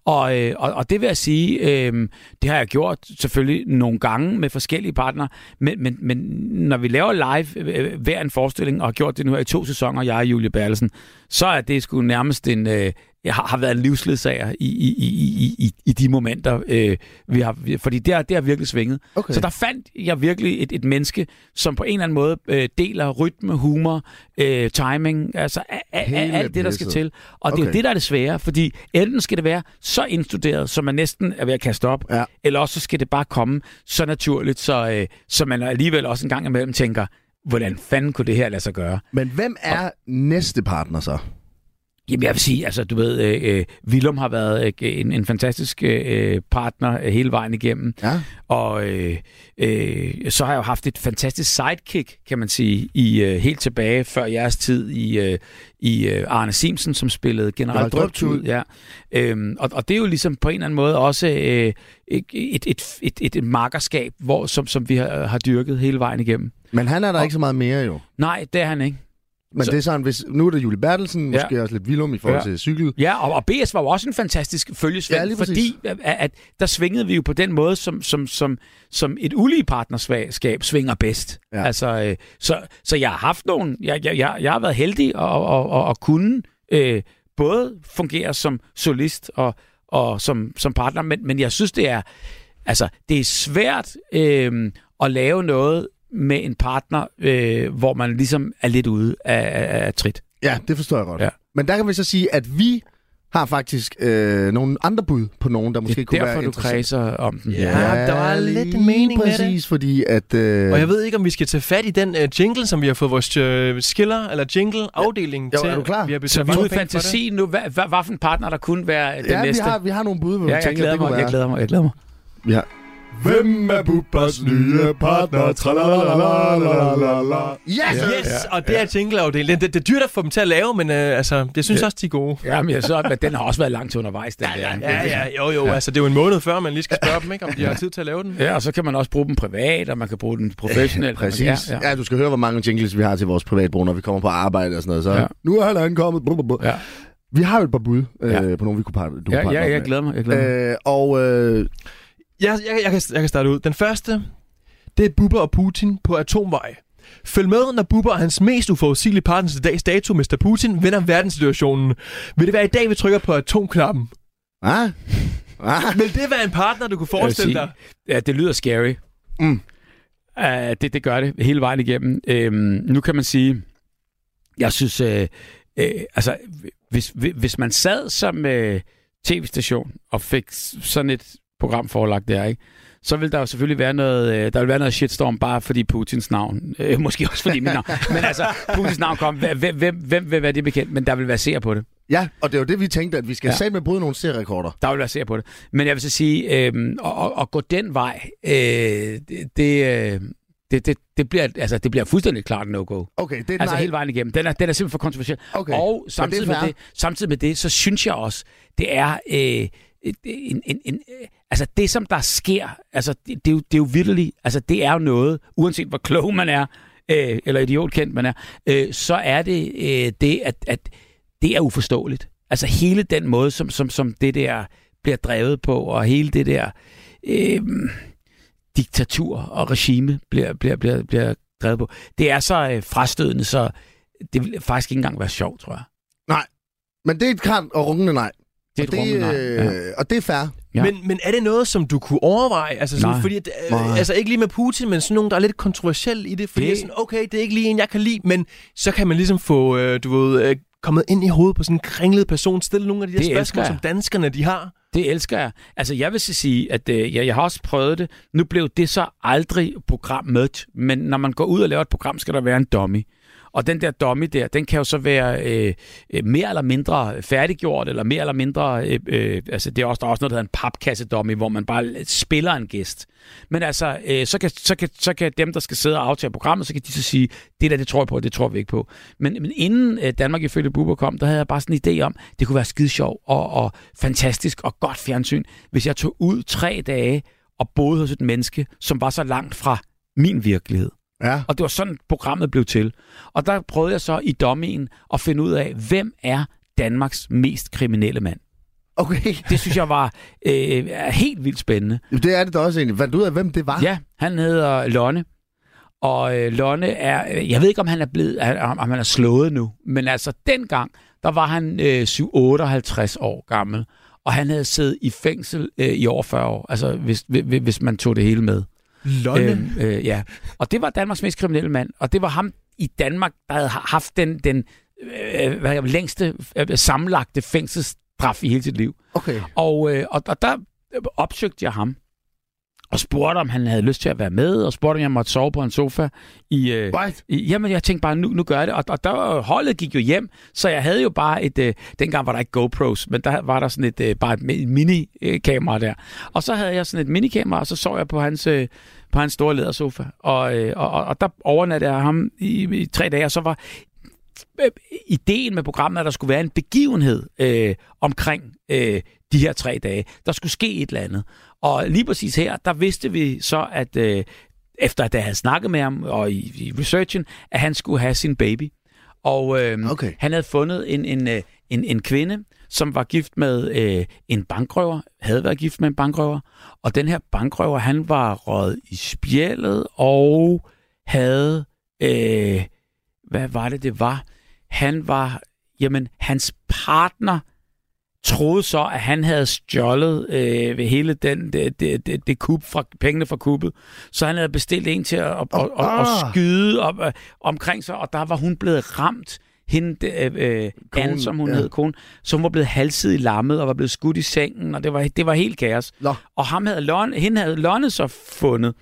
Og, øh, og, og det vil jeg sige, øh, det har jeg gjort selvfølgelig nogle gange med forskellige partnere, men, men, men når vi laver live øh, øh hver en forestilling, og har gjort det nu her i to sæsoner, jeg og Julie Berlesen, så er det sgu nærmest en, øh, har, har været en livsledsager i, i, i, i, i, i de momenter, øh, vi har, fordi det har, det har virkelig svinget. Okay. Så der fandt jeg virkelig et, et menneske, som på en eller anden måde øh, deler rytme, humor, øh, timing, altså a, a, a, alt det, der skal til. Og okay. det er jo det, der er det svære, fordi enten skal det være så indstuderet, så man næsten er ved at kaste op, Ja. eller også så skal det bare komme så naturligt, så, øh, så man alligevel også en gang imellem tænker, hvordan fanden kunne det her lade sig gøre? Men hvem er næste partner så? Jamen, jeg vil sige, altså, du ved, øh, øh, Willum har været øh, en, en fantastisk øh, partner øh, hele vejen igennem. Ja. Og øh, øh, så har jeg jo haft et fantastisk sidekick, kan man sige, i øh, helt tilbage før jeres tid i, øh, i øh, Arne Simsen, som spillede General Drøbtud. Ja. Øhm, og, og det er jo ligesom på en eller anden måde også øh, et, et, et, et, et, et markerskab, hvor, som, som vi har, har dyrket hele vejen igennem. Men han er der Og- ikke så meget mere jo. Nej, det er han ikke. Men Så- det er sådan, hvis, nu er det Julie Bertelsen, Ja. måske også lidt Willum i forhold Ja. til cykel. Ja, og, og BS var jo også en fantastisk følgesvend, Ja, fordi at, at der svingede vi jo på den måde, som, som, som, som et ulige partnerskab svinger bedst. Ja. Altså, øh, så, så jeg har haft nogle, jeg, jeg, jeg, jeg har været heldig og, og, og, og kunne øh, både fungere som solist og, og som, som partner, men, men jeg synes, det er, altså, det er svært øh, at lave noget med en partner, øh, hvor man ligesom er lidt ude af, af, af trit. Ja, det forstår jeg godt. Ja. Men der kan vi så sige, at vi har faktisk øh, nogle andre bud på nogen, der måske Det er kunne derfor, være du interessant. kredser om den. Ja. der var lidt mening med det. præcis, fordi at... Øh, Og jeg ved ikke, om vi skal tage fat i den uh, jingle, som vi har fået vores uh, skiller, eller jingle-afdeling Jo, til. er du klar? Vi har Så vi er det. fantasi nu. Hvad, hvad, hvad for en partner, der kunne være den ja, vi næste? har, vi har nogle bud, hvor vi ja, jeg, tænker, glæder det kunne mig, være. jeg glæder mig, jeg glæder mig. Vi har... Hvem er Bubbas nye partner? Tralalalala. Yes! Yes, og det er jingle-afdelingen. Det, det er dyrt at få dem til at lave, men uh, altså, jeg synes Ja. også, de er gode. Ja, men jeg så, men den har også været langt undervejs, den der. Ja, ja, jo, jo. Altså, det er jo en måned før, man lige skal spørge dem, ikke, om de har *laughs* tid til at lave den. Ja, og så kan man også bruge dem privat, og man kan bruge den professionelt. Præcis. Ja, Ja, ja. ja. du skal høre, hvor mange jingles vi har til vores privatbrug, når vi kommer på arbejde og sådan noget. Så Ja. ja. nu er han ankommet. Blablabla. Ja. Vi har jo et par bud øh, Ja. på nogen, vi kunne partner, du Ja, kunne ja, jeg med. glæder mig. Jeg glæder mig. Øh, og øh, Jeg, jeg, jeg, kan, jeg kan starte ud. Den første, det er Bubber og Putin på atomvej. Følg med, når Bubber og hans mest uforudsigelige partner til dags dato, Mr. Putin, vender verdenssituationen. Vil det være i dag, vi trykker på atomknappen? ah, ah, Vil det være en partner, du kunne forestille sige- dig? Ja, det lyder scary. Mm. Uh, det, det gør det hele vejen igennem. Øhm, nu kan man sige, jeg synes, øh, øh, altså, hvis, hvis man sad som øh, tv-station og fik sådan et program forelagt der, ikke? så vil der jo selvfølgelig være noget, øh, der vil være noget shitstorm bare fordi Putins navn, øh, måske også fordi mit navn, men altså, Putins navn kom, hvem, hvem, hvem vil være det bekendt, men der vil være seere på det. ja, og det er jo det, vi tænkte, at vi skal Ja. sætte med bryde nogle serierekorder. Der vil være seere på det. Men jeg vil så sige, øh, at, at, gå den vej, øh, det, det, øh, det, det, det, bliver, altså, det bliver fuldstændig klart no-go. Okay, det er Altså nej. hele vejen igennem. Den er, den er simpelthen for kontroversiel. Okay. Og samtidig det med, det, samtidig med det, så synes jeg også, det er øh, en, en, en, øh, altså det, som der sker, altså det, det, er, jo, det er jo virkelig, altså det er jo noget, uanset hvor klog man er, øh, eller idiotkendt man er, øh, så er det øh, det, at, at det er uforståeligt. Altså hele den måde, som, som, som det der bliver drevet på, og hele det der øh, diktatur og regime bliver, bliver, bliver, bliver drevet på, det er så øh, frastødende, så det vil faktisk ikke engang være sjovt, tror jeg. Nej, Men det er et klart og rungende nej. Det er og et rungende nej, øh, ja. Og det er fair. Ja. Men, men er det noget, som du kunne overveje? Altså, sådan, Nej. fordi at, øh, Nej. altså ikke lige med Putin, men sådan nogen, der er lidt kontroversiel i det. Fordi Det- det... sådan, okay, det er ikke lige en, jeg kan lide, men så kan man ligesom få, øh, du ved, øh, kommet ind i hovedet på sådan en kringlet person, stille nogle af de der Det spørgsmål, som danskerne de har. Det elsker jeg. Altså, jeg vil så sige, at øh, jeg, jeg har også prøvet det. Nu blev det så aldrig programmet, men når man går ud og laver et program, skal der være en dummy. Og den der dummy der, den kan jo så være øh, øh, mere eller mindre færdiggjort, eller mere eller mindre... Øh, øh, altså, det er også, der er også noget, der hedder en papkasse-dummy, hvor man bare spiller en gæst. Men altså, øh, så, kan, så, kan, så kan dem, der skal sidde og aftage programmet, så kan de så sige, det der, det tror jeg på, det tror vi ikke på. Men, men inden øh, Danmark ifølge Bubber kom, der havde jeg bare sådan en idé om, det kunne være skide sjov og, og fantastisk og godt fjernsyn, hvis jeg tog ud tre dage og boede hos et menneske, som var så langt fra min virkelighed. Ja. Og det var sådan, programmet blev til. Og der prøvede jeg så i dommien at finde ud af, hvem er Danmarks mest kriminelle mand? Okay. Det synes jeg var øh, helt vildt spændende. Det er det da også egentlig. Fandt du ud af, hvem det var? Ja, han hedder Lonne. Og øh, Lonne er, øh, jeg ved ikke om han er blevet, om han er slået nu, men altså dengang, der var han øh, 7-58 år gammel, og han havde siddet i fængsel øh, i over 40 år, altså hvis, hvis man tog det hele med. Lonne. Øhm, øh, ja. Og det var Danmarks mest kriminelle mand, og det var ham i Danmark, der havde haft den, den øh, hvad, længste øh, sammenlagte fængselsstraf i hele sit liv. Okay. Og, øh, og, og der opsøgte jeg ham og spurgte, om han havde lyst til at være med, og spurgte, om jeg måtte sove på en sofa. I, øh, What? i, jamen, jeg tænkte bare, nu, nu gør jeg det. Og, og der, holdet gik jo hjem, så jeg havde jo bare et... Øh, dengang var der ikke GoPros, men der var der sådan et, øh, bare et mi- mini-kamera der. Og så havde jeg sådan et minikamera, og så sov jeg på hans, øh, på hans store lædersofa. Og, øh, og, og, og der overnattede jeg ham i, i tre dage, og så var øh, ideen med programmet, at der skulle være en begivenhed øh, omkring øh, de her tre dage. Der skulle ske et eller andet. Og lige præcis her, der vidste vi så, at øh, efter at jeg havde snakket med ham og i, i researchen, at han skulle have sin baby. Og øh, Okay. han havde fundet en, en, øh, en, en kvinde, som var gift med øh, en bankrøver, havde været gift med en bankrøver, og den her bankrøver, han var røget i spjældet og havde, øh, hvad var det, det var? Han var, jamen, hans partner troede så, at han havde stjålet øh, ved hele den, det, det, det, det kub fra, pengene fra kuppet. Så han havde bestilt en til at, at, at, at, at Ah. skyde op, øh, omkring sig, og der var hun blevet ramt. Hende, øh, øh, Konen, Anne, som hun ja. hed, kone, som var blevet halset i lammet og var blevet skudt i sengen, og det var, det var helt kaos. Nå. Og ham havde Lonne, hende havde Lonne så fundet,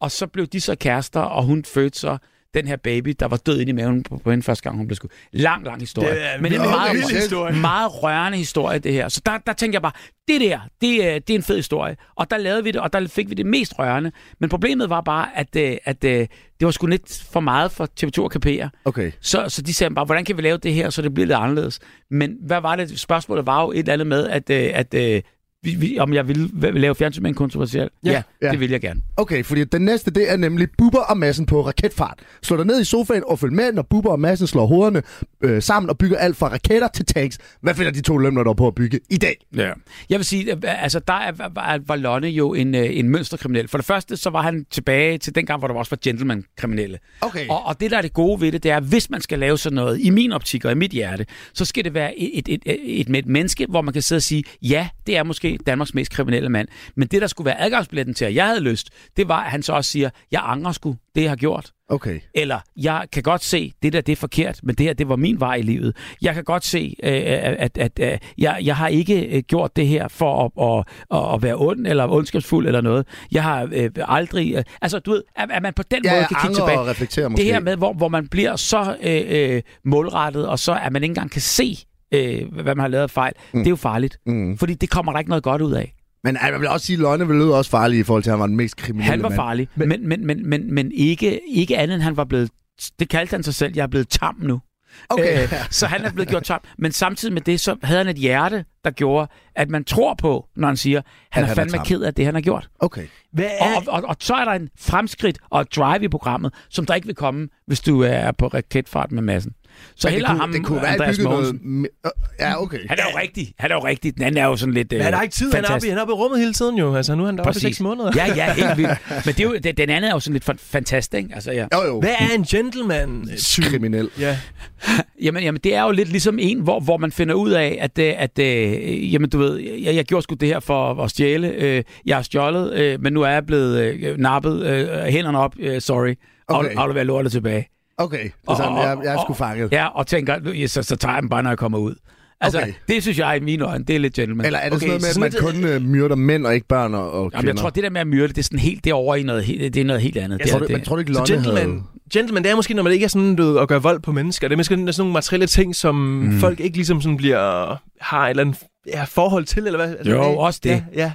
og så blev de så kærester, og hun fødte så den her baby, der var død inde i maven på, på hende første gang, hun blev skudt. Lang, lang historie. Det er en Men en meget, historie. meget rørende historie, det her. Så der, der tænkte jeg bare, det der, det, er- det er en fed historie. Og der lavede vi det, og der fik vi det mest rørende. Men problemet var bare, at, øh, at øh, det var sgu lidt for meget for TV2 at kapere. Okay. Så, så de sagde bare, hvordan kan vi lave det her, så det bliver lidt anderledes? Men hvad var det? Spørgsmålet var jo et eller andet med, at, øh, at øh, vi, vi, om jeg ville v- lave fjernsyn med en kontroversiel. Ja, ja, Ja. det vil jeg gerne. Okay, fordi den næste, det er nemlig Bubber og Massen på raketfart. Slå dig ned i sofaen og følg med, når Bubber og Massen slår hovederne øh, sammen og bygger alt fra raketter til tanks. Hvad finder de to lømler der på at bygge i dag? Ja. Jeg vil sige, altså der er, var, var Lonne jo en, øh, en mønsterkriminel. For det første, så var han tilbage til dengang, hvor der også var gentleman-kriminelle. Okay. Og, og det, der er det gode ved det, det er, hvis man skal lave sådan noget, i min optik og i mit hjerte, så skal det være et, et, et, et, et, et menneske, hvor man kan sidde og sige, ja, det er måske Danmarks mest kriminelle mand. Men det, der skulle være adgangsbilletten til, at jeg havde lyst, det var, at han så også siger, jeg angrer sgu det, jeg har gjort. Okay. Eller, jeg kan godt se, det der, det er forkert, men det her, det var min vej i livet. Jeg kan godt se, øh, at, at, at jeg, jeg har ikke øh, gjort det her for at, at, at være ond eller ondskabsfuld eller noget. Jeg har øh, aldrig... Øh, altså, du ved, at, at man på den Ja, måde kan kigge tilbage. og reflekterer måske. Det her med, hvor, hvor man bliver så øh, øh, målrettet, og så at man ikke engang kan se, øh, hvad man har lavet af fejl, mm. det er jo farligt. Mm. Fordi det kommer der ikke noget godt ud af. Men jeg vil også sige, at Lonne ville lyde også farlig i forhold til, at han var den mest kriminelle Han var mand. farlig, men, men, men, men, men ikke, ikke andet end han var blevet... Det kaldte han sig selv, jeg er blevet tam nu. Okay. Øh, så han er blevet gjort tam. Men samtidig med det, så havde han et hjerte, der gjorde, at man tror på, når han siger, han, At er han er fandme tam. ked af det, han har gjort. Okay. Hvad Og, er... og, og, og så er der en fremskridt og et drive i programmet, som der ikke vil komme, hvis du er på raketfart med massen. Så Men heller det kunne, ham, det kunne være Andreas noget... Mogensen. øh, Ja, okay. Han er jo rigtig. Han er jo rigtig. Den anden er jo sådan lidt øh, Men han har ikke tid, han er, oppe, i- fantastisk. han er oppe i rummet hele tiden jo. Altså, nu er han deroppe i seks måneder. Ja, ja, helt vildt. *laughs* Men det er jo, det, den anden er jo sådan lidt fa- fantastisk, ikke? Altså, ja. Jo, jo. Hvad er en gentleman? Kriminel. Ja. *laughs* Jamen, jamen, det er jo lidt ligesom en, hvor, hvor man finder ud af, at, øh, at øh, jamen, du ved, jeg, jeg gjorde sgu det her for at stjæle. Øh, jeg har stjålet, øh, men nu er jeg blevet øh, nappet. Øh, hænderne op, øh, sorry. Okay. Okay. Aflever lortet tilbage. Okay, det er sådan, jeg, jeg er sgu fanget. Ja, og tænker, nu, ja, så, så tager jeg dem bare, når jeg kommer ud. Altså, Okay. det synes jeg i mine øjne, det er lidt gentleman. Eller er det Okay, sådan noget med, at man lidt- kun øh, myrder mænd og ikke børn og, og Jamen, kvinder? jeg tror, det der med at myrde, det er sådan helt, det er over i noget, helt- det er noget helt andet. Jeg det, tror, er- du, men tror ikke, Så Lonne gentleman, havde... gentleman, det er måske, når man ikke er sådan, du at gøre vold på mennesker. Det er måske sådan nogle materielle ting, som mm. folk ikke ligesom sådan bliver, har et eller andet ja, forhold til, eller hvad? Altså, Jo, også det. Ja, ja.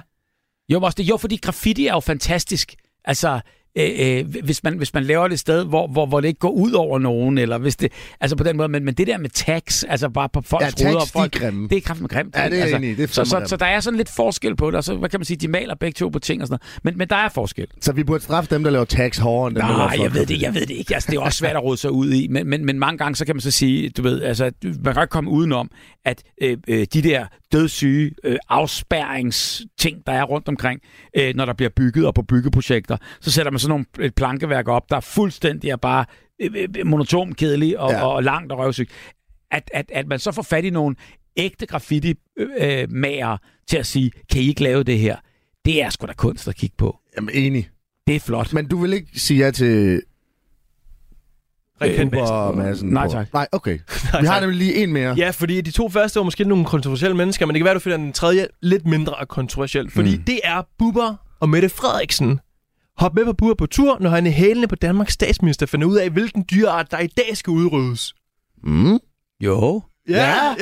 Jo, også det, jo, fordi graffiti er jo fantastisk. Altså, øh, øh, hvis, man, hvis man laver det et sted, hvor, hvor, hvor det ikke går ud over nogen, eller hvis det, altså på den måde, men, men det der med tags, altså bare på folks Ja, ruder, og de folk, er grimme. det er kraftigt grimt. Ja, det er jeg altså, i. Det er så, så, grimt. så, der er sådan lidt forskel på det, og så hvad kan man sige, de maler begge to på ting og sådan noget. Men, men der er forskel. Så vi burde straffe dem, der laver tags hårdere end dem, der Nej, jeg folk. ved det, jeg ved det ikke. Altså, det er også svært at råde sig ud i, men, men, men mange gange, så kan man så sige, du ved, altså, man kan ikke komme udenom, at øh, øh, de der dødssyge øh, afspærringsting, der er rundt omkring, øh, når der bliver bygget og på byggeprojekter. Så sætter man sådan nogle et plankeværk op, der er fuldstændig er bare øh, øh, monotom, kedelig og, Ja. ja. og, og langt og røvsygt. At, at, at man så får fat i nogle ægte graffiti-mager til at sige, kan I ikke lave det her? Det er sgu da kunst at kigge på. Jamen, enig. Det er flot. Men du vil ikke sige ja til Rigtig Uber Madsen? Nej, tak. Nej, okay. *laughs* Vi har nemlig lige en mere. Ja, fordi de to første var måske nogle kontroversielle mennesker, men det kan være, du finder den tredje lidt mindre kontroversiel. Fordi Mm. det er Bubber og Mette Frederiksen. Hop med på Bubber på tur, når han i hælene på Danmarks statsminister finder ud af, hvilken dyreart, der i dag skal udryddes. Mm. Jo. Ja. ja.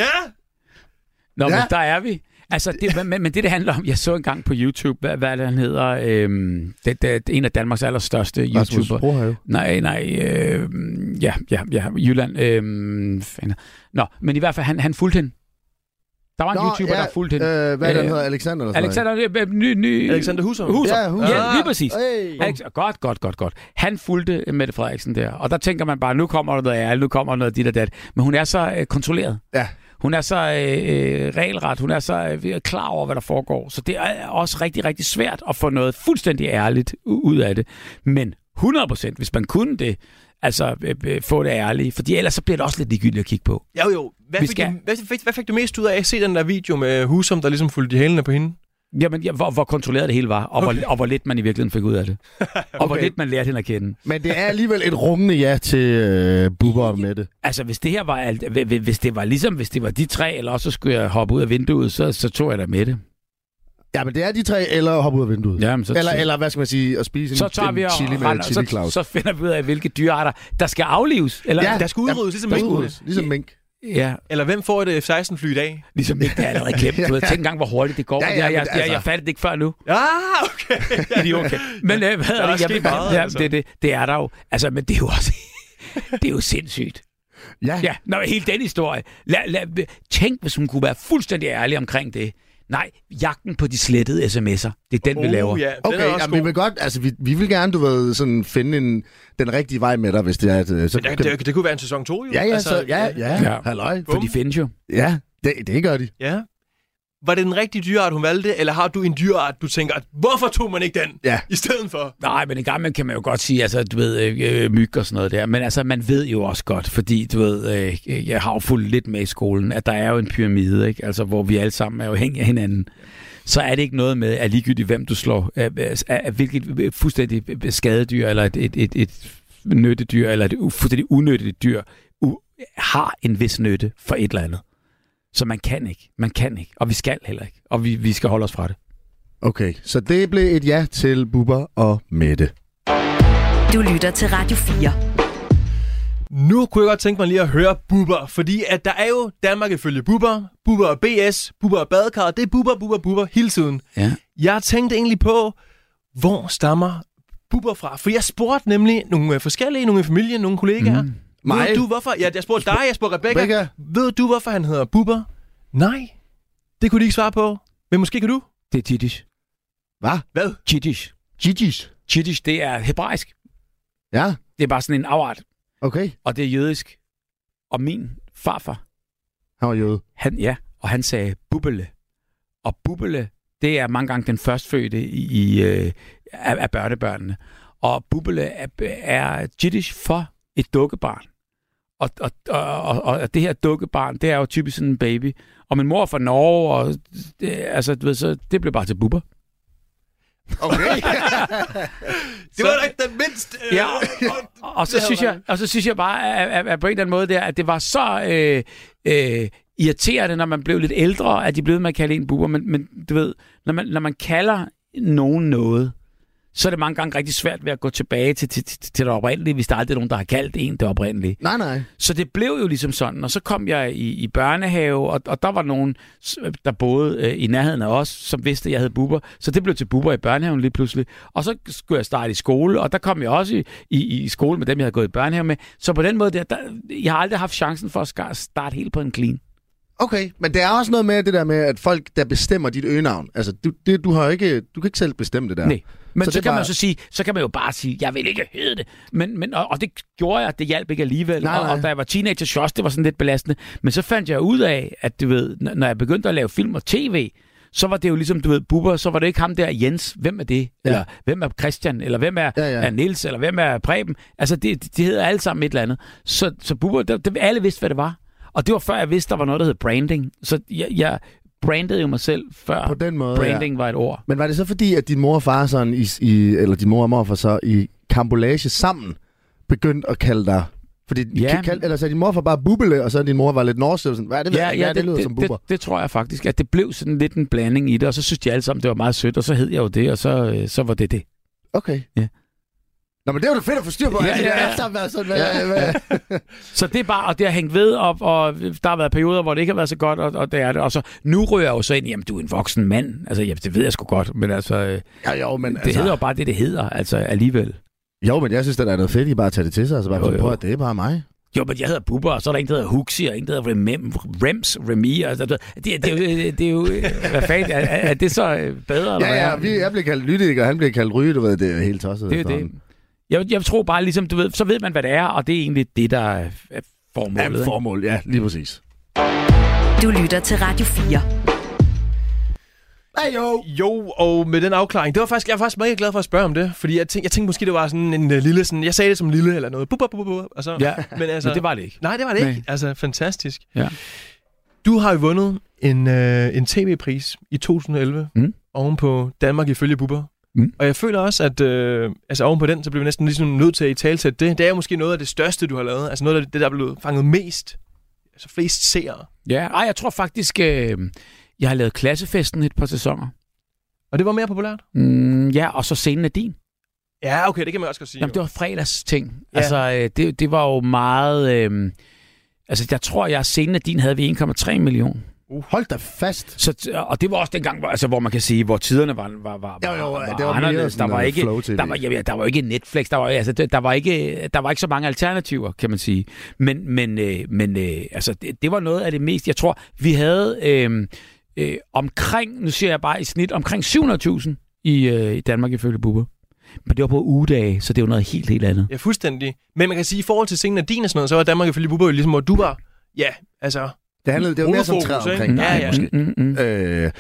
Nå, Ja. ja. men der er vi. Altså, det, men, men det, det handler om, jeg så engang på YouTube, hvad, hvad det, han hedder, øhm, det, det, det en af Danmarks allerstørste YouTuber. Nej, nej, øh, ja, ja, ja, Jylland. Øh, fanden. Nå, men i hvert fald, han, han fulgte hende. Der var en Nå, YouTuber, ja, der fulgte hende. Øh, hvad er det, han Øh, hedder? Alexander? Eller Alexander, øh, ny, ny, Alexander Husum. Husum. Ja, Husum. Ja, lige præcis. Hey. Alex, godt, godt, godt, godt. Han fulgte Mette Frederiksen der, og der tænker man bare, nu kommer der noget ærligt, nu kommer der noget dit og dat. Men hun er så øh, kontrolleret. Ja. Hun er så øh, øh, regelret, hun er så øh, klar over, hvad der foregår. Så det er også rigtig, rigtig svært at få noget fuldstændig ærligt ud af det. Men 100%, hvis man kunne det, altså øh, øh, få det ærligt, fordi ellers så bliver det også lidt ligegyldigt at kigge på. Jo, jo. Hvad Vi fik, skal- du, hvad, fik, hvad fik du mest ud af at se den der video med Husum, der ligesom fulgte de hælene på hende? Jamen, ja, hvor, hvor kontrolleret det hele var, og, okay. hvor, og hvor lidt man i virkeligheden fik ud af det. *laughs* Og hvor Okay. lidt man lærte hende at kende. Men det er alligevel et rungende ja til øh, Bubber og Mette. Altså, hvis det her var, alt, hvi- hvi- hvis det var ligesom, hvis det var de tre, eller også så skulle jeg hoppe ud af vinduet, så, så tog jeg da med det. Ja, men det er de tre, eller hoppe ud af vinduet. Jamen, så, Eller, eller hvad skal man sige, at spise så en, tager en vi og, chili med render- chili så, Claus. så finder vi ud af, hvilke dyrearter, der skal aflives. Eller, Ja. Der skal udryddes, ligesom Der minkene. udryddes, ligesom mink. Ja, Eller hvem får et F-16-fly i dag? ligesom ikke, det er allerede glemt. Du ved, tænk engang, hvor hurtigt det går. Ja, Ja, jeg, jeg, altså- jeg, jeg fattede det ikke før nu. Ja, okay. *laughs* Idiot. Okay. Men øh, hvad er det? Ved- meget, ja, altså. det, det, det er der jo. Altså, men det er jo også... *laughs* det er jo sindssygt. Ja, Ja, når hele den historie. Lad, lad, tænk, hvis hun kunne være fuldstændig ærlig omkring det. Nej, jagten på de slettede sms'er. Det er den, vi laver. Oh, ja, den Okay, er også ja, vi vil godt, altså vi, vi vil gerne, du ved, sådan finde en, den rigtige vej med dig, hvis det er, at, øh, så Men det, det, det kunne være en sæson 2, jo. Ja, ja, Altså, så, ja, ja, Ja. ja. halløj. For de findes jo. Ja, det, det gør de. ja. Var det den rigtige dyreart, hun valgte, eller har du en dyreart, du tænker, at hvorfor tog man ikke den Ja. i stedet for? Nej, men i gang kan man jo godt sige, altså, du ved, øh, øh, myg og sådan noget der. Men altså, man ved jo også godt, fordi, du ved, øh, jeg har jo fulgt lidt med i skolen, at der er jo en pyramide, ikke? Altså, hvor vi alle sammen er afhængige af hinanden. Så er det ikke noget med, at ligegyldigt hvem du slår, af, af, af hvilket fuldstændig skadedyr, eller et, et, et, et nyttedyr, eller et fuldstændig unødigt dyr, u, har en vis nytte for et eller andet. Så man kan ikke. Man kan ikke. Og vi skal heller ikke. Og vi, vi skal holde os fra det. Okay, så det blev et ja til Bubber og Mette. Du lytter til Radio 4. Nu kunne jeg godt tænke mig lige at høre Bubber, fordi at der er jo Danmark ifølge Bubber, Bubber og BS, Bubber og Badekar, det er Bubber, Bubber, Bubber hele tiden. Ja. Jeg tænkte egentlig på, hvor stammer Bubber fra? For jeg spurgte nemlig nogle øh, forskellige, nogle i familien, nogle kollegaer. Mm. Mig? Ved du hvorfor? Ja, jeg spurgte dig, jeg spurgte Rebecca. Rebecca? Ved du hvorfor han hedder Bubber? Nej, det kunne de ikke svare på. Men måske kan du? Det er Jiddisch. Hvad? Hvad? Jiddisch. Gigi's? Jiddisch, det er hebraisk. Ja, Det er bare sådan en afart, okay. og det er jødisk. Og min farfar, Han var jøde. han, ja, og han sagde bubbele. Og bubbele, det er mange gange den førstfødte i, i, øh, af, af børnebørnene. Og bubbele er, er jiddisch for et dukkebarn. Og, og, og, og, det her dukkebarn, det er jo typisk sådan en baby. Og min mor er fra Norge, og det, altså, du ved, så det blev bare til bubber. Okay. *laughs* *laughs* Det var da ikke den mindste. øh, Ja, og, og, så synes jeg, og så synes jeg bare, at, at, at på en eller anden måde der, at det var så øh, øh, irriterende, når man blev lidt ældre, at de blev med at kalde en buber. Men, men du ved, når man, når man kalder nogen noget, så er det mange gange rigtig svært ved at gå tilbage til, til, til, til det oprindelige, hvis der aldrig er nogen, der har kaldt en det oprindelige. nej, nej. Så det blev jo ligesom sådan, og så kom jeg i, i børnehave, og, og der var nogen, der boede øh, i nærheden af os, som vidste, at jeg hed buber. Så det blev til buber i børnehaven lige pludselig. Og så skulle jeg starte i skole, og der kom jeg også i, i, i skole med dem, jeg havde gået i børnehave med. Så på den måde, der, der, jeg har aldrig haft chancen for at starte helt på en clean. Okay, men det er også noget med det der med, at folk, der bestemmer dit øgenavn. Altså, du, det, du har ikke, du kan ikke selv bestemme det der. Nej. Men Så så, det kan bare... man så sige, så kan man jo bare sige, jeg vil ikke hedde det. Men, men, og, og det gjorde jeg, det hjalp ikke alligevel. Nej, og, nej. og, da jeg var teenager, så også, det var sådan lidt belastende. Men så fandt jeg ud af, at du ved, når jeg begyndte at lave film og tv, så var det jo ligesom, du ved, Bubber, så var det ikke ham der, Jens, hvem er det? Ja. Eller hvem er Christian? Eller hvem er, Ja, ja. er Nils? Eller hvem er Preben? Altså, det, det hedder alle sammen et eller andet. Så, så Bubber, det, det, alle vidste, hvad det var. Og det var før jeg vidste, der var noget, der hed branding. Så jeg, jeg brandede jo mig selv, før På den måde, branding ja. var et ord. Men var det så fordi, at din mor og far sådan i, i eller din mor og morfar så i kambolage sammen begyndte at kalde dig fordi, Ja. ja. kald, eller så din mor var bare bubbele, og så din mor var lidt norsk, sådan, hvad er det, ja, ja, det, det, lyder det, som det, bubber. det, det tror jeg faktisk, at det blev sådan lidt en blanding i det, og så synes de alle sammen, det var meget sødt, og så hed jeg jo det, og så, øh, så var det det. Okay. Ja. Nå, men det var da fedt at få styr på. Ja, altså, ja, det ja. sammen været sådan, hvad, Ja. hvad, Så det er bare, og det har hængt ved op, og der har været perioder, hvor det ikke har været så godt, og, og det er det. Og så nu ryger jeg jo så ind, jamen du er en voksen mand. Altså, ja, det ved jeg sgu godt, men altså, øh, ja, jo, men, det altså, hedder jo bare det, det hedder, altså alligevel. jo, men jeg synes, at der er noget fedt i bare at tage det til sig, og så bare Jo, på, at det er bare mig. Jo, men jeg hedder Bubber, og så er der en, der hedder Huxi, og en, der hedder Rem, Rems, Remi. Altså, det, det, er jo, det er jo, øh, hvad fanden, er, er det så øh, bedre? eller Ja, ja, vi, jeg bliver kaldt lytiker, han bliver kaldt ryge, du ved, det er helt tosset. Det er det. Jeg, jeg tror bare, ligesom, du ved, så ved man, hvad det er, og det er egentlig det, der er formålet. Ja, formål, ja, lige præcis. Du lytter til Radio 4. Hey, jo. Jo, og med den afklaring, det var faktisk, jeg var faktisk meget glad for at spørge om det, fordi jeg tænkte, jeg tænkte måske, det var sådan en uh, lille, sådan, jeg sagde det som lille eller noget, bup, bup, bup, bup, og så, Ja, men altså, men det var det ikke. nej, det var det Nej. ikke, altså fantastisk. Ja. Du har jo vundet en, øh, en tv-pris i 2011 Mm. oven på Danmark ifølge Bubber. Mm. Og jeg føler også, at øh, altså oven på den, så bliver vi næsten ligesom nødt til at i talsætte det. Det er måske noget af det største, du har lavet. Altså noget af det, der er blevet fanget mest. Altså flest seere. Ja, ej, jeg tror faktisk, øh, jeg har lavet klassefesten et par sæsoner. Og det var mere populært? Mm, ja, og så scenen af din. Ja, okay, det kan man også godt sige. Jamen, det var fredags ting. Ja. Altså, øh, det, det var jo meget... Øh, altså, jeg tror, jeg scenen af din havde vi 1,3 million. Hold da fast. Så, og det var også dengang, hvor, altså, hvor man kan sige, hvor tiderne var, var, var, Jo, jo, var, det var anderledes. Der var ikke, der var, ja, der var ikke Netflix, der var, altså, der, der, var ikke, der var ikke så mange alternativer, kan man sige. Men, men, øh, men øh, altså, det, det var noget af det mest, jeg tror, vi havde øh, øh, omkring, nu siger jeg bare i snit, omkring 700.000 i, øh, i Danmark ifølge Bubber. Men det var på ugedage, så det var noget helt, helt andet. Ja, fuldstændig. Men man kan sige, at i forhold til scenen af din og sådan noget, så var Danmark ifølge Bubber jo ligesom, hvor du var, ja, altså, Det handlede, det var mere som træet omkring Ja, dig, ja. måske. Mm, mm, mm. Øh,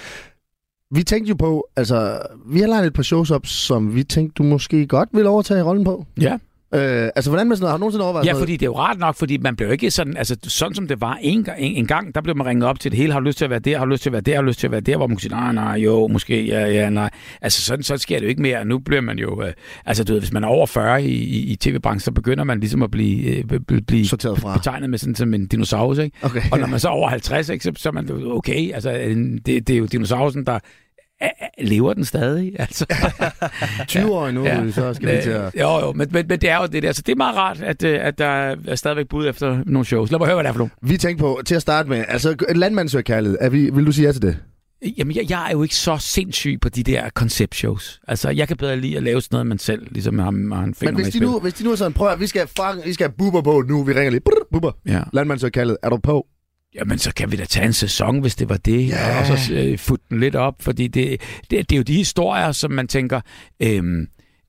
vi tænkte jo på, altså, vi har lagt et par shows op, som vi tænkte, du måske godt vil overtage rollen på. Ja. Øh, altså, hvordan med sådan noget? Har du nogensinde overvejet Ja, sådan fordi det er jo rart nok, fordi man blev ikke sådan, altså sådan som det var en, en, en gang, der blev man ringet op til det hele, har du lyst til at være der, har du lyst til at være der, har du lyst til at være der, hvor man kunne sige, nej, nej, jo, måske, ja, ja, nej. Altså sådan, sådan sker det jo ikke mere, nu bliver man jo, øh, altså du ved, hvis man er over 40 i, i, i tv-branchen, så begynder man ligesom at blive, øh, blive, Sorteret fra. betegnet med sådan som en dinosaurus, ikke? Okay. Og når man så er over 50, ikke, så, så er man okay, altså det, det er jo dinosaurusen, der er- er- lever den stadig, *laughs* altså. *laughs* 20 år nu, Ja. så skal vi til at... Jo, jo, men, men, men det er jo det der. Så det er meget rart, at, øh, at der er stadigvæk bud efter nogle shows. Lad mig høre, hvad det er for nogle. Vi tænkte på, til at starte med, altså, landmand kærlighed. Er vi, vil du sige ja til det? Jamen, jeg, jeg er jo ikke så sindssyg på de der konceptshows. Altså, jeg kan bedre lide at lave sådan noget, man selv ligesom har, har en finger Men hvis de, nu, hvis de nu er sådan, prøv at, vi skal, fuck, vi skal have buber på nu, vi ringer lige, brrr, buber, Ja. landmand kærlighed. Er du på? Jamen, så kan vi da tage en sæson, hvis det var det, Ja. og så øh, futte den lidt op, fordi det, det, det er jo de historier, som man tænker,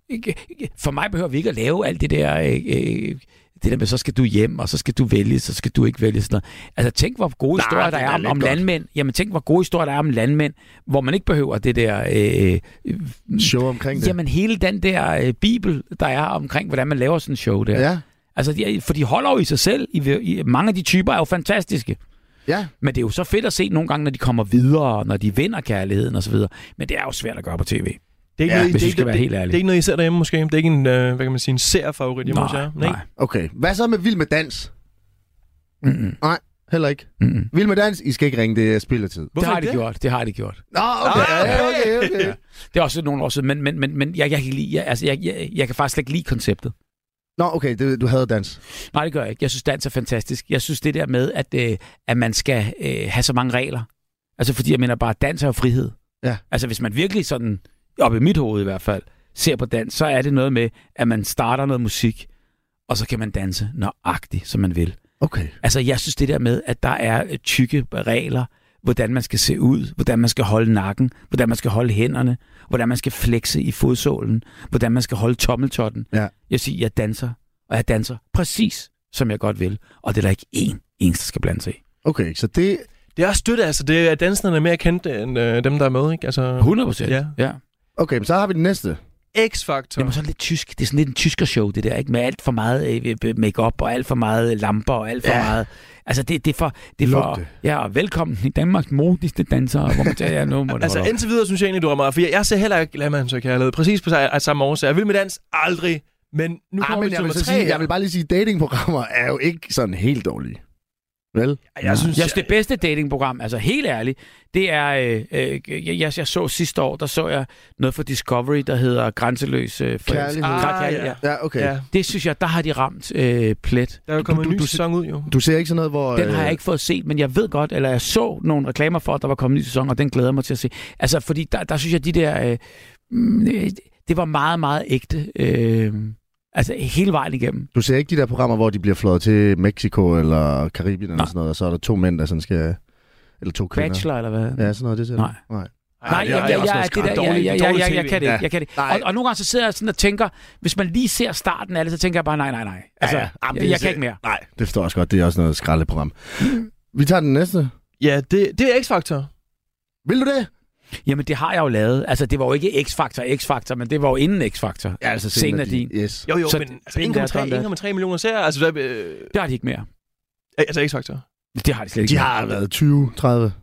ikke- for mig behøver vi ikke at lave alt det der, øh, øh, det der med, så skal du hjem, og så skal du vælge, så skal du ikke vælge sådan noget. Altså, tænk, hvor gode Nej, historier der er er om, om landmænd. Jamen, tænk, hvor gode historier der er om landmænd, hvor man ikke behøver det der... Øh, øh, Show omkring det. Jamen, hele den der øh, bibel, der er omkring, hvordan man laver sådan en show der. Ja, Altså, de, for de holder jo i sig selv. I, i, mange af de typer er jo fantastiske. Ja. Men det er jo så fedt at se nogle gange, når de kommer videre, når de vinder kærligheden osv. Men det er jo svært at gøre på tv. Det er ikke Ja, noget, hvis det, er det, helt det, ærlige. det er ikke noget, I ser derhjemme måske. Det er ikke en, øh, hvad kan man sige, en serfavorit hjemme hos jer. nej. Okay. Hvad så med Vild med Dans? Mm-mm. Heller ikke. Mm-mm. Vild med Dans, I skal ikke ringe, det er spilletid. Det Hvorfor har ikke de det? gjort. Det har de gjort. Nå, okay, Ah, okay, okay. okay. Det er også nogle år siden, men, men, men, men jeg, jeg, kan lide, jeg, altså, jeg, jeg, jeg kan faktisk slet ikke lide konceptet. Nå, okay, det, du havde dans. Nej, det gør jeg ikke. Jeg synes, dans er fantastisk. Jeg synes det der med, at, øh, at man skal øh, have så mange regler. Altså fordi jeg mener bare, dans er jo frihed. Ja. Altså hvis man virkelig sådan, op i mit hoved i hvert fald, ser på dans, så er det noget med, at man starter noget musik, og så kan man danse nøjagtigt, som man vil. Okay. Altså, jeg synes det der med, at der er tykke regler, hvordan man skal se ud, hvordan man skal holde nakken, hvordan man skal holde hænderne, hvordan man skal flexe i fodsålen, hvordan man skal holde tommeltotten. Ja. Jeg siger, jeg danser, og jeg danser præcis, som jeg godt vil. Og det er der ikke én eneste, der skal blande sig i. Okay, så det... Det er også støtte, altså. Det er danserne der er mere kendte end øh, dem, der er med, ikke? Altså, 100 procent. Ja. ja. Okay, men så har vi den næste. X-Factor. Det er sådan lidt tysk. Det er sådan lidt en tysker show, det der, ikke? Med alt for meget øh, make-up og alt for meget lamper og alt for Ja. meget... Altså, det, det er for... Det er for ja, og velkommen i Danmarks modigste dansere, hvor man tager ja, nu må *laughs* Altså indtil videre synes jeg egentlig, du er meget. For jeg, jeg ser heller ikke Lammerhans og Kærlighed. Præcis på sig- samme årsag. Jeg vil med dans aldrig. Men nu Ah, kommer men vi til jeg vil, nummer tre. sige, jeg vil bare lige sige, datingprogrammer er jo ikke sådan helt dårlige. Vel? jeg synes, jeg synes, det bedste datingprogram, altså helt ærligt, det er, øh, øh, jeg, jeg, jeg så sidste år, der så jeg noget for Discovery, der hedder Grænseløs øh. Kærlighed. Ah, ja. ja. Ja, okay. Ja, Det synes jeg, der har de ramt øh, plet. der er jo kommet Du- en ny du- sæson ud, jo. Du ser ikke sådan noget, hvor... Den har øh, jeg ikke fået set, men jeg ved godt, eller jeg så nogle reklamer for, at der var kommet en ny sæson, og den glæder mig til at se. Altså, fordi der, der synes jeg, de der... Øh, mm, øh, det var meget, meget ægte. Øh, altså, hele vejen igennem. Du ser ikke de der programmer, hvor de bliver flået til Mexico eller Karibien eller sådan noget, og så er der to mænd, der sådan skal... Eller to kvinder. Bachelor, eller hvad? Ja, sådan noget, det ser. Nej. Nej. Nej, jeg, jeg, jeg, jeg, det der, jeg, jeg, jeg, jeg, jeg kan det ikke. Jeg kan det. Og, og nogle gange så sidder jeg sådan og tænker, hvis man lige ser starten af det, så tænker jeg bare, nej, nej, nej. Altså, ja, ja. Jamen, jeg, det jeg er- kan ikke mere. Nej, det forstår jeg også godt. Det er også noget skraldeprogram. Vi tager den næste. Ja, det, det er X-Factor. Vil du det? Jamen, det har jeg jo lavet. Altså, det var jo ikke X-Factor, X-Factor, men det var jo inden X-Factor. Ja, altså Sen er din. Yes. Jo, jo, Så men altså been there, 1,3 done that. 1,3 millioner serier. Altså, der, øh, Det har de ikke mere. altså X-Factor. Det har de slet ikke De mere. har været 20, 30.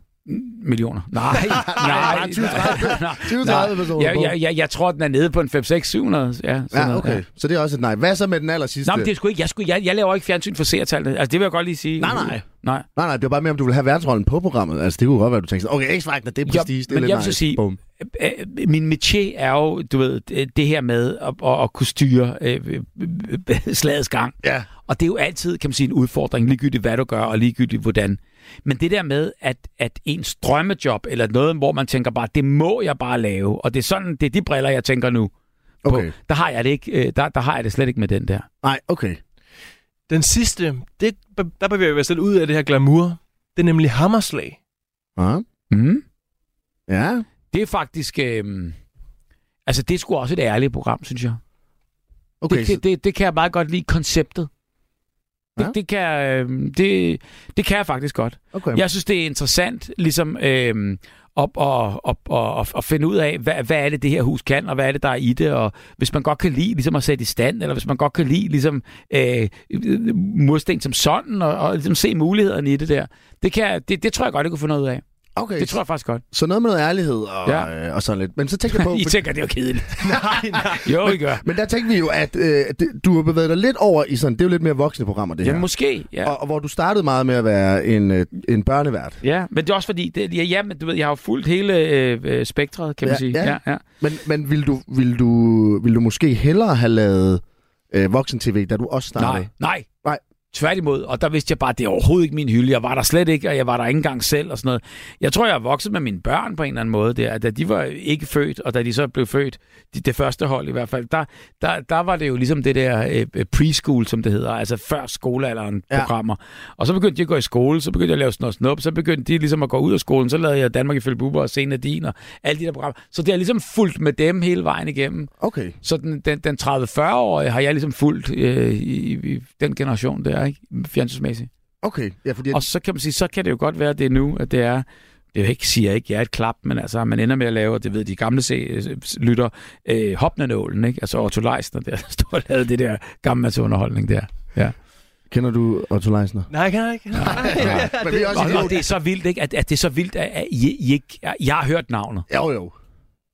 millioner. Nej, *laughs* nej. bare 20, 30. nej. 20, 30 *laughs* personer Jeg, jeg, jeg, jeg tror, den er nede på en 5, 6, 700. Ja, Ja, okay. Så det er også et nej. Hvad så med den aller sidste? Nå, men det er sgu ikke, jeg, sgu, jeg, jeg laver ikke fjernsyn for seertallene. Altså, det vil jeg godt lige sige. Nej, nej. Nej. Nej, nej, det var bare mere, om du vil have værtsrollen på programmet. Altså, det kunne godt være, du tænkte okay, X-Factor, det er Jo, prestige, det er men lidt jeg vil så nice. sige- Bum. Øh, Min métier er jo, du ved, det- det her med at, at, at kunne styre øh, øh, øh, slagets gang. Ja. Og det er jo altid, kan man sige, en udfordring, ligegyldigt hvad du gør, og ligegyldigt hvordan. Men det der med, at, at ens drømmejob, eller noget, hvor man tænker bare, det må jeg bare lave, og det er sådan, det er de briller, jeg tænker nu. På. Okay. Der har jeg det ikke, øh, der, der har jeg det slet ikke med den der. Nej, okay. Den sidste, det, der bevæger vi os lidt ud af det her glamour. Det er nemlig Hammerslag. Ja. Mm. Ja. Det er faktisk, øh, altså det er sgu også et ærligt program, synes jeg. Okay, det, det, det, det kan jeg meget godt lide, konceptet. Det, Ja. det, kan, øh, det, det kan jeg faktisk godt. okay. Jeg synes, det er interessant ligesom øh, at, at, at, at, at finde ud af, hvad, hvad er det, det her hus kan, og hvad er det, der er i det, og hvis man godt kan lide ligesom at sætte i stand, eller hvis man godt kan lide ligesom øh, mursten som sådan, og, og ligesom se mulighederne i det der. Det, kan, det, det tror jeg godt, jeg kunne få noget ud af. Okay. Det tror jeg faktisk godt. Så noget med noget ærlighed og, Ja. øh, og sådan lidt. Men så tænker jeg *laughs* på... I tænker, det er jo kedeligt. *laughs* nej, nej. jo, I gør. men der tænkte vi jo, at øh, det, du har bevæget dig lidt over i sådan... Det er jo lidt mere voksne programmer, det Ja, her. måske. Ja. Og, og hvor du startede meget med at være en, øh, en børnevært. Ja, men det er også fordi, det, ja, ja, men du ved, jeg har jo fulgt hele øh, øh, spektret, kan man Ja, sige. ja. Ja, ja. Men, men vil, du, vil, du, vil du måske hellere have lavet øh, voksen-tv, da du også startede? Nej, nej. Nej. Tværtimod, og der vidste jeg bare, at det er overhovedet ikke min hylde. Jeg var der slet ikke, og jeg var der ikke engang selv og sådan noget. Jeg tror, jeg er vokset med mine børn på en eller anden måde der. Da de var ikke født, og da de så blev født, de, det første hold i hvert fald, der, der, der var det jo ligesom det der øh, øh, preschool, som det hedder, altså før skolealderen Ja. programmer. Og så begyndte de at gå i skole, så begyndte jeg at lave sådan noget snup, så begyndte de ligesom at gå ud af skolen, så lavede jeg Danmark ifølge Bubber og Scene Din og alle de der programmer. Så det har ligesom fulgt med dem hele vejen igennem. Okay. Så den, den, den 30-40-årige har jeg ligesom fulgt øh, i, i den generation der, ikke? Fjernsynsmæssigt. Okay. Ja, fordi... Og så kan man sige, så kan det jo godt være, at det er nu, at det er, det er jo ikke, siger ikke, jeg er et klap, men altså, man ender med at lave, og det ved de gamle se, øh, lytter, øh, hoppende nålen, ikke? Altså Otto Leisner, der *laughs* står og lavede det der gamle underholdning der. Ja. Kender du Otto Leisner? Nej, jeg kan ikke. Nej. Men vi er også Og, og, det er så vildt, ikke? At, at det er så vildt, at, at I, I ikke, jeg har hørt navnet. Jo, jo.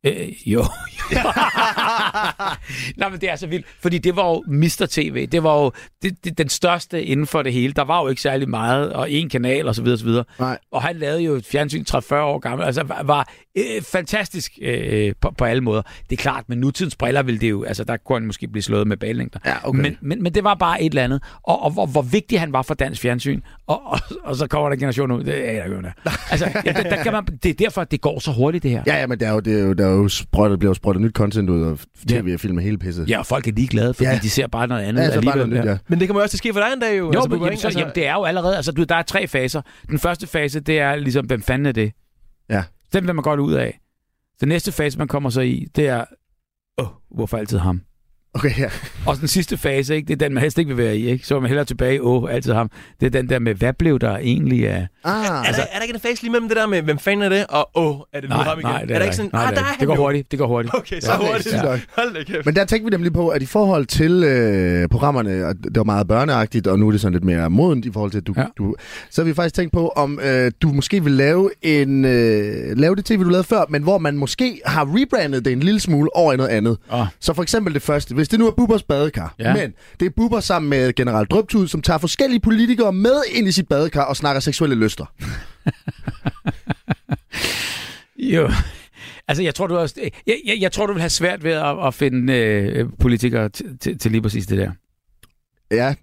Øh, jo. *laughs* Nej, men det er så vildt, fordi det var jo Mr. TV. Det var jo det, det, den største inden for det hele. Der var jo ikke særlig meget, og en kanal og så videre, så videre. Nej. Og han lavede jo et fjernsyn 30-40 år gammel. Altså var, var øh, fantastisk øh, på, på alle måder. Det er klart, med nutidens briller ville det jo, altså der kunne han måske blive slået med ballængder. Ja, okay. Men, men, men det var bare et eller andet. Og, og hvor, hvor vigtig han var for dansk fjernsyn. Og, og, og så kommer der en generation ud. Det er jeg ikke, Altså, ja, der, der kan man, det er derfor, at det går så hurtigt, det her. Ja, ja, men der er jo, det er jo, der er jo sprøjtet, bliver jo sprøjtet nyt content ud, og tv og film er hele pisset. Ja, og folk er ligeglade, fordi Ja. de ser bare noget andet ja så bare alligevel. noget nyt, ja. Men det kommer jo også til at ske for dig en dag jo. Jo, altså, men, jamen, så, Altså, jamen, det er jo allerede... Altså, du, der er tre faser. Den første fase, det er ligesom, hvem fanden er det? Ja. Den vil man godt ud af. Den næste fase, man kommer så i, det er... Åh, oh, hvorfor altid ham? Okay, ja. Og den sidste fase, ikke? det er den, man helst ikke vil være i. Ikke? Så er man hellere tilbage åh, altid ham. Det er den der med, hvad blev der egentlig af... Ah, er, der, er der ikke en fase lige mellem det der med, hvem fanden er det, og åh, er det nu ham igen? nej, det er er, der ikke sådan, nej, ah, det, der er er det går hurtigt. Det går hurtigt. Okay, så Ja, hurtigt. nok. Hold da kæft. Men der tænkte vi nemlig på, at i forhold til øh, programmerne, og det var meget børneagtigt, og nu er det sådan lidt mere modent i forhold til, at du, ja. Ja. du så har vi faktisk tænkt på, om øh, du måske vil lave en øh, lave det tv, du lavede før, men hvor man måske har rebrandet det en lille smule over i noget andet. Åh. Så for eksempel det første, hvis det nu er Bubbers badekar, Ja. men det er Bubber sammen med general Drøbtud, som tager forskellige politikere med ind i sit badekar og snakker seksuelle lyster. *laughs* Jo. Altså, jeg tror, du også, jeg, jeg, jeg tror, du vil have svært ved at, at finde øh, politikere til, lige præcis det der. Ja,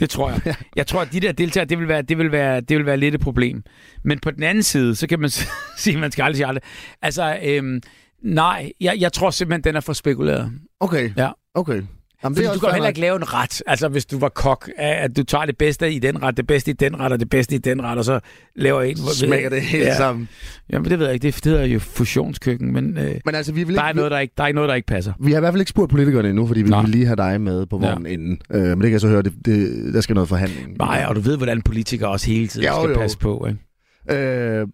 Det tror jeg. *laughs* Jeg tror, at de der deltagere, det vil være, det vil være, det vil være lidt et problem. Men på den anden side, så kan man *laughs* sige, at man skal aldrig sige aldrig. Altså, øhm, nej, jeg, jeg tror simpelthen, den er for spekuleret. okay. Ja. Okay. Jamen, Fordi er du kan heller ikke lave en ret. Altså, hvis du var kok, at du tager det bedste i den ret, det bedste i den ret, og det bedste i den ret, og så laver en... Smækker det helt ja. sammen. Jamen, det ved jeg ikke. Det hedder jo fusionskøkken, men øh, Men altså, vi vil der, ikke, er noget, der, ikke, der er ikke noget, der ikke passer. Vi har i hvert fald ikke spurgt politikerne endnu, fordi vi Nej. vil lige have dig med på Ja. vognen inden. Øh, men det kan jeg så høre, det, det, der skal noget forhandling. Nej, og du ved, hvordan politikere også hele tiden Jo, skal jo. passe på. Ikke? Øh,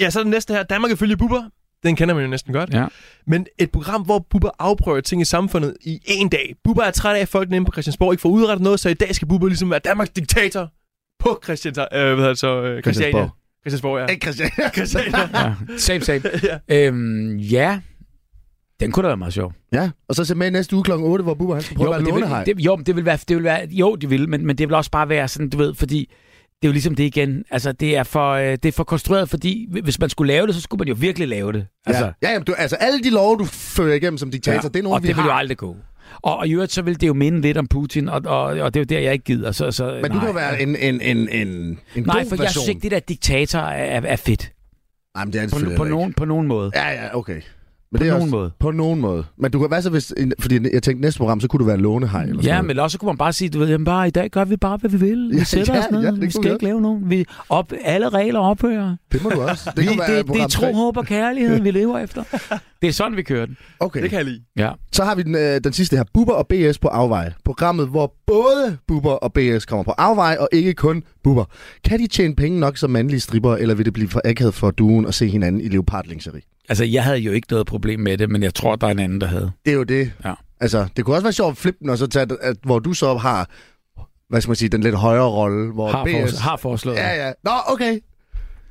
Ja, så er det næste her. Danmark ifølge Bubber. Den kender man jo næsten godt. Ja. Men et program, hvor Bubber afprøver ting i samfundet i en dag. Bubber er træt af, at folk inde på Christiansborg ikke får udrettet noget, så i dag skal Bubber ligesom være Danmarks diktator på Christiansborg. Øh, hvad hedder det så? Øh, Christiania. Christiansborg. Christiansborg, ja. Ikke Christian. *laughs* Ja. Same, same. *laughs* ja. Øhm, ja, den kunne da være meget sjov. ja, og så se med næste uge kl. 8, hvor Bubber han skal prøve Jo, at være det vil, det, jo, det vil være, det vil være, jo, det vil, men, men det vil også bare være sådan, du ved, fordi det er jo ligesom det igen. Altså, det er for, øh, det er for konstrueret, fordi hvis man skulle lave det, så skulle man jo virkelig lave det. Altså, ja, ja jamen, du, altså alle de love, du fører igennem som diktator, det er nogle, og vi det vil har. jo aldrig gå. Og, og i øvrigt, så vil det jo minde lidt om Putin, og, og, og det er jo der, jeg ikke gider. Så, så, Men du kan jo være en, en, en, en, en Nej, for jeg version. synes ikke, det der diktator er, er fedt. Nej, men det er det På, på, nogen, på nogen måde. Ja, ja, okay. Men På det er nogen også, måde. På nogen måde. Men du kan være så hvis... Fordi jeg tænkte, næste program, så kunne du være lånehej eller sådan Ja, men også kunne man bare sige, du ved, jamen bare i dag gør vi bare, hvad vi vil. Vi Ja, sætter ja, os ned, ja, det vi skal ikke lave nogen. Vi op, alle regler ophører. Det må du også. Det Det, kan vi, være det, det program er tro, håb og kærlighed, vi lever efter. *laughs* Det er sådan, vi kører den. Okay. Det kan jeg lide. Ja. Så har vi den, øh, den sidste her. Bubber og BS på afvej. Programmet, hvor både Bubber og BS kommer på afvej, og ikke kun Bubber. Kan de tjene penge nok som mandlige stripper, eller vil det blive for akavet for duen at se hinanden i leopardlingseri? Altså, jeg havde jo ikke noget problem med det, men jeg tror, der er en anden, der havde. Det er jo det. Ja. Altså, det kunne også være sjovt at flippe den, og så tage, at, hvor du så har, hvad skal man sige, den lidt højere rolle, hvor Har, BS... fors- har foreslået. Ja, ja. Nå, okay.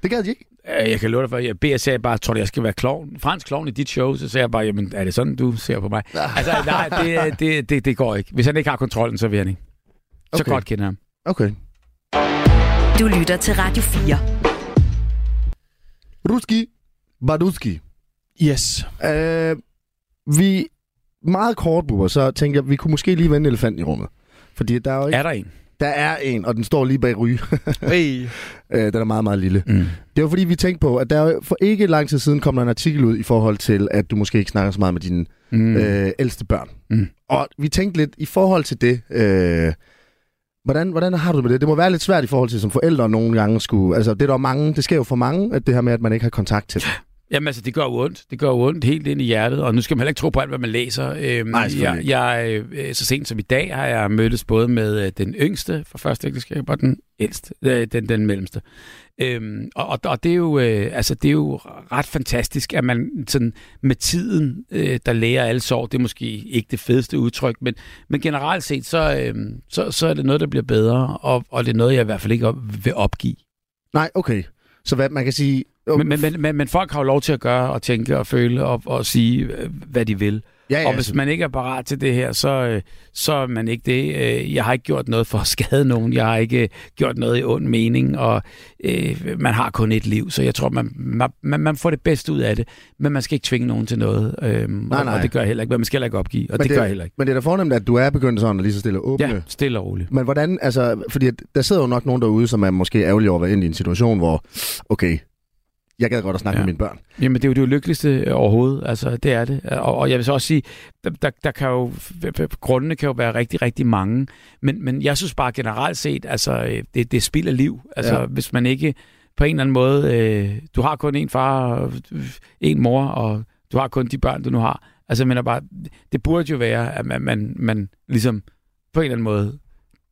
Det gad de ikke. Øh, Jeg kan love dig for, at BS sagde bare, tror du, jeg skal være klovn? fransk klovn i dit show? Så sagde jeg bare, jamen, er det sådan, du ser på mig? altså, nej, det, det, det, det går ikke. Hvis han ikke har kontrollen, så vil han ikke. Så Okay. godt kender ham. Okay. Du lytter til Radio 4. Ruski. Baduski. Yes. Øh, vi... Meget kort, Bubber, så tænker jeg, vi kunne måske lige vende elefanten i rummet. Fordi der er jo ikke... Er der en? Der er en, og den står lige bag ryge. *laughs* Hey. Øh, den er meget, meget lille. Mm. Det var fordi, vi tænkte på, at der er for ikke lang tid siden kom der en artikel ud i forhold til, at du måske ikke snakker så meget med dine Mm. øh, ældste børn. Mm. Og vi tænkte lidt i forhold til det, øh, hvordan, hvordan har du det med det? Det må være lidt svært i forhold til, som forældre nogle gange skulle... Altså, det er der er mange, det sker jo for mange, at det her med, at man ikke har kontakt til dem. Jamen altså, det gør jo ondt. Det gør jo ondt helt ind i hjertet, og nu skal man heller ikke tro på alt, hvad man læser. Øhm, Nej, jeg, jeg, øh, så sent som i dag har jeg mødtes både med øh, den yngste fra første ægteskab og den ældste, øh, den, den mellemste. Øhm, og, og, og det, er jo, øh, altså, det er jo ret fantastisk, at man sådan med tiden, øh, der lærer alle sår, det er måske ikke det fedeste udtryk, men, men generelt set, så, øh, så, så er det noget, der bliver bedre, og, og det er noget, jeg i hvert fald ikke op, vil opgive. Nej, okay. Så hvad man kan sige... Men, men, men, men, folk har jo lov til at gøre og tænke og føle og, og sige, øh, hvad de vil. ja, Ja, og hvis man ikke er parat til det her, så, øh, så er man ikke det. Øh, Jeg har ikke gjort noget for at skade nogen. Jeg har ikke gjort noget i ond mening, og øh, man har kun et liv, så jeg tror, man, man, man får det bedste ud af det, men man skal ikke tvinge nogen til noget, øh, nej, og, nej. og det gør jeg heller ikke, men man skal heller ikke opgive, og Men det, det gør jeg heller ikke. Men det er da fornemt, at du er begyndt sådan at lige så stille og åbne. Ja, stille og roligt. Men hvordan, altså, fordi der sidder jo nok nogen derude, som er måske ærgerlige over at være i en situation, hvor, okay, jeg gad godt at snakke Ja. med mine børn. Jamen, det er jo det lykkeligste øh, overhovedet. Altså, det er det. Og, og jeg vil så også sige, der, der, kan jo, grundene kan jo være rigtig, rigtig mange. Men, men jeg synes bare generelt set, altså, øh, det, det er spild af liv. Altså, Ja. ja. hvis man ikke på en eller anden måde, øh, du har kun en far og en mor, og du har kun de børn, du nu har. Altså, men bare, det burde jo være, at man, man, man ligesom på en eller anden måde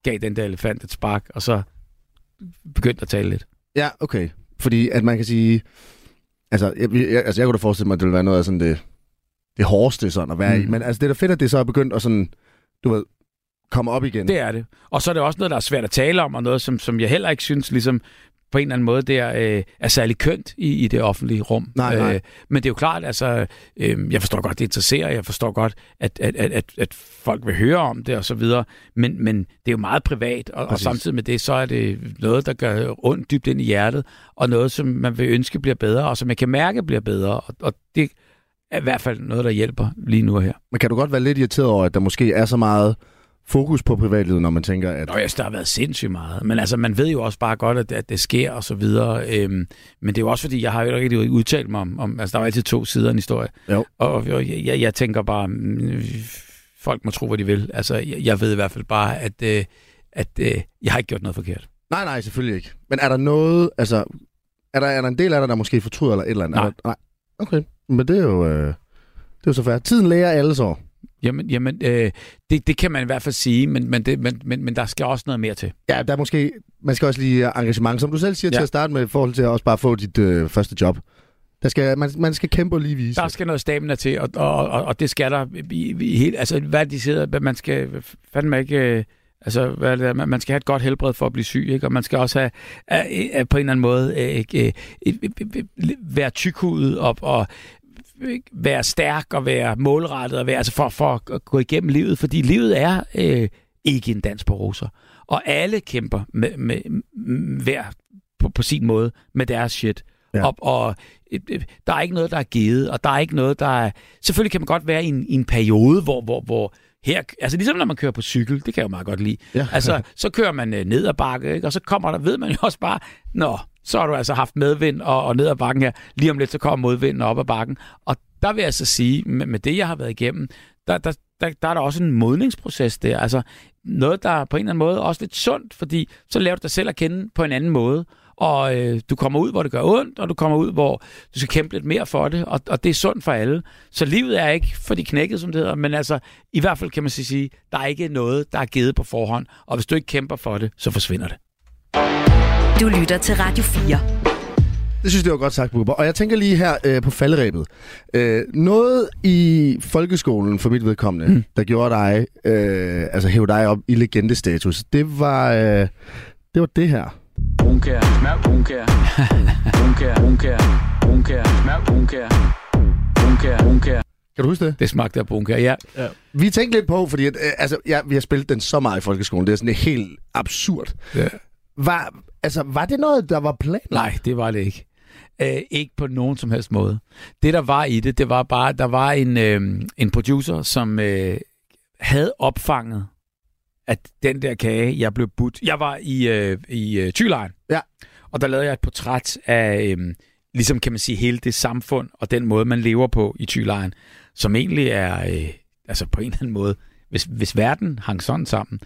gav den der elefant et spark, og så begyndte at tale lidt. Ja, okay. Fordi at man kan sige... Altså, jeg, jeg, altså, jeg kunne da forestille mig, at det ville være noget af sådan det, det hårdeste sådan at være mm. i. Men altså, det er da fedt, at det så er begyndt at sådan, du ved, komme op igen. Det er det. Og så er det også noget, der er svært at tale om, og noget, som, som jeg heller ikke synes ligesom på en eller anden måde, det er, øh, er særlig kønt i, i det offentlige rum. Nej, nej. Øh, men det er jo klart, altså, øh, jeg forstår godt, det interesserer, jeg forstår godt, at, at, at, at, at folk vil høre om det og så videre, men, men det er jo meget privat, og, og samtidig med det, så er det noget, der gør ondt dybt ind i hjertet, og noget, som man vil ønske bliver bedre, og som man kan mærke bliver bedre, og, og det er i hvert fald noget, der hjælper lige nu og her. Men kan du godt være lidt irriteret over, at der måske er så meget fokus på privatlivet, når man tænker, at... Nå, synes, der har været sindssygt meget. Men altså, man ved jo også bare godt, at, at det sker og så videre. Øhm, men det er jo også, fordi jeg har jo ikke rigtig udtalt mig om, om... Altså, der er jo altid to sider af en historie. Jo. Og, og jeg, jeg, jeg tænker bare, mm, folk må tro, hvad de vil. Altså, jeg, jeg ved i hvert fald bare, at, øh, at øh, jeg har ikke gjort noget forkert. Nej, nej, selvfølgelig ikke. Men er der noget, altså... Er der, er der en del af dig, der måske fortryder eller et eller andet? Nej. Er der, nej. Okay, men det er jo... Øh, det er jo så fair. Tiden lærer alle så. Jamen, jamen øh, det, det kan man i hvert fald sige, men, men, det, men, men, men der skal også noget mere til. Ja, der er måske... Man skal også lige have engagement, som du selv siger ja. Til at starte med, i forhold til at også bare få dit øh, første job. Der skal, man, man skal kæmpe og lige vise. Der skal noget stamina til, og, og, og, og det skal der i, i helt... Altså, hvad de sidder... Man skal fandme ikke... øh, Altså, hvad er det, der? man skal have et godt helbred for at blive syg, ikke? Og man skal også have, øh, øh, på en eller anden måde øh, øh, øh, øh, øh, være tykhudet og, og øh, være stærk og være målrettet og være, altså for, for at gå igennem livet, fordi livet er øh, ikke en dans på roser. Og alle kæmper med, med, med hver på, på sin måde med deres shit. Ja. Og, og øh, øh, der er ikke noget, der er givet, og der er ikke noget, der er... Selvfølgelig kan man godt være i en, i en periode, hvor, hvor, hvor her, altså ligesom når man kører på cykel, det kan jeg jo meget godt lide. Ja. Altså, *laughs* så kører man øh, ned ad bakke, ikke? og så kommer der, ved man jo også bare, nå, så har du altså haft medvind og, og ned ad bakken her. Lige om lidt, så kommer modvinden op ad bakken. Og der vil jeg så sige, med, med det, jeg har været igennem, der, der, der, der er der også en modningsproces der. Altså noget, der på en eller anden måde også lidt sundt, fordi så lærer du dig selv at kende på en anden måde. Og øh, du kommer ud, hvor det gør ondt, og du kommer ud, hvor du skal kæmpe lidt mere for det, og, og det er sundt for alle. Så livet er ikke for de knækkede, som det hedder, men altså, i hvert fald kan man sige, der er ikke noget, der er givet på forhånd, og hvis du ikke kæmper for det, så forsvinder det. Du lytter til Radio 4. Det synes jeg var godt sagt, Bubber. Og jeg tænker lige her øh, på falderæbet. Øh, noget i folkeskolen, for mit vedkommende, mm. der gjorde dig, øh, altså hæve dig op i legendestatus, det var, øh, det var det her. Brunkær, smør brunkær. Brunkær, brunkær, brunkær, smør brunkær. Brunkær, brunkær. Kan du huske det? Det smagte af bunker, ja. Vi tænkte lidt på, fordi at, øh, altså, ja, vi har spillet den så meget i folkeskolen. Det er sådan helt absurd. ja. Var, altså, var det noget, der var plan? Nej, det var det ikke. Øh, ikke på nogen som helst måde. Det, der var i det, det var bare, der var en, øh, en producer, som øh, havde opfanget, at den der kage, jeg blev budt. Jeg var i, øh, i øh, Thylejren, Ja. og der lavede jeg et portræt af, øh, ligesom kan man sige, hele det samfund og den måde, man lever på i Thylejren, som egentlig er, øh, altså på en eller anden måde, hvis, hvis verden hang sådan sammen,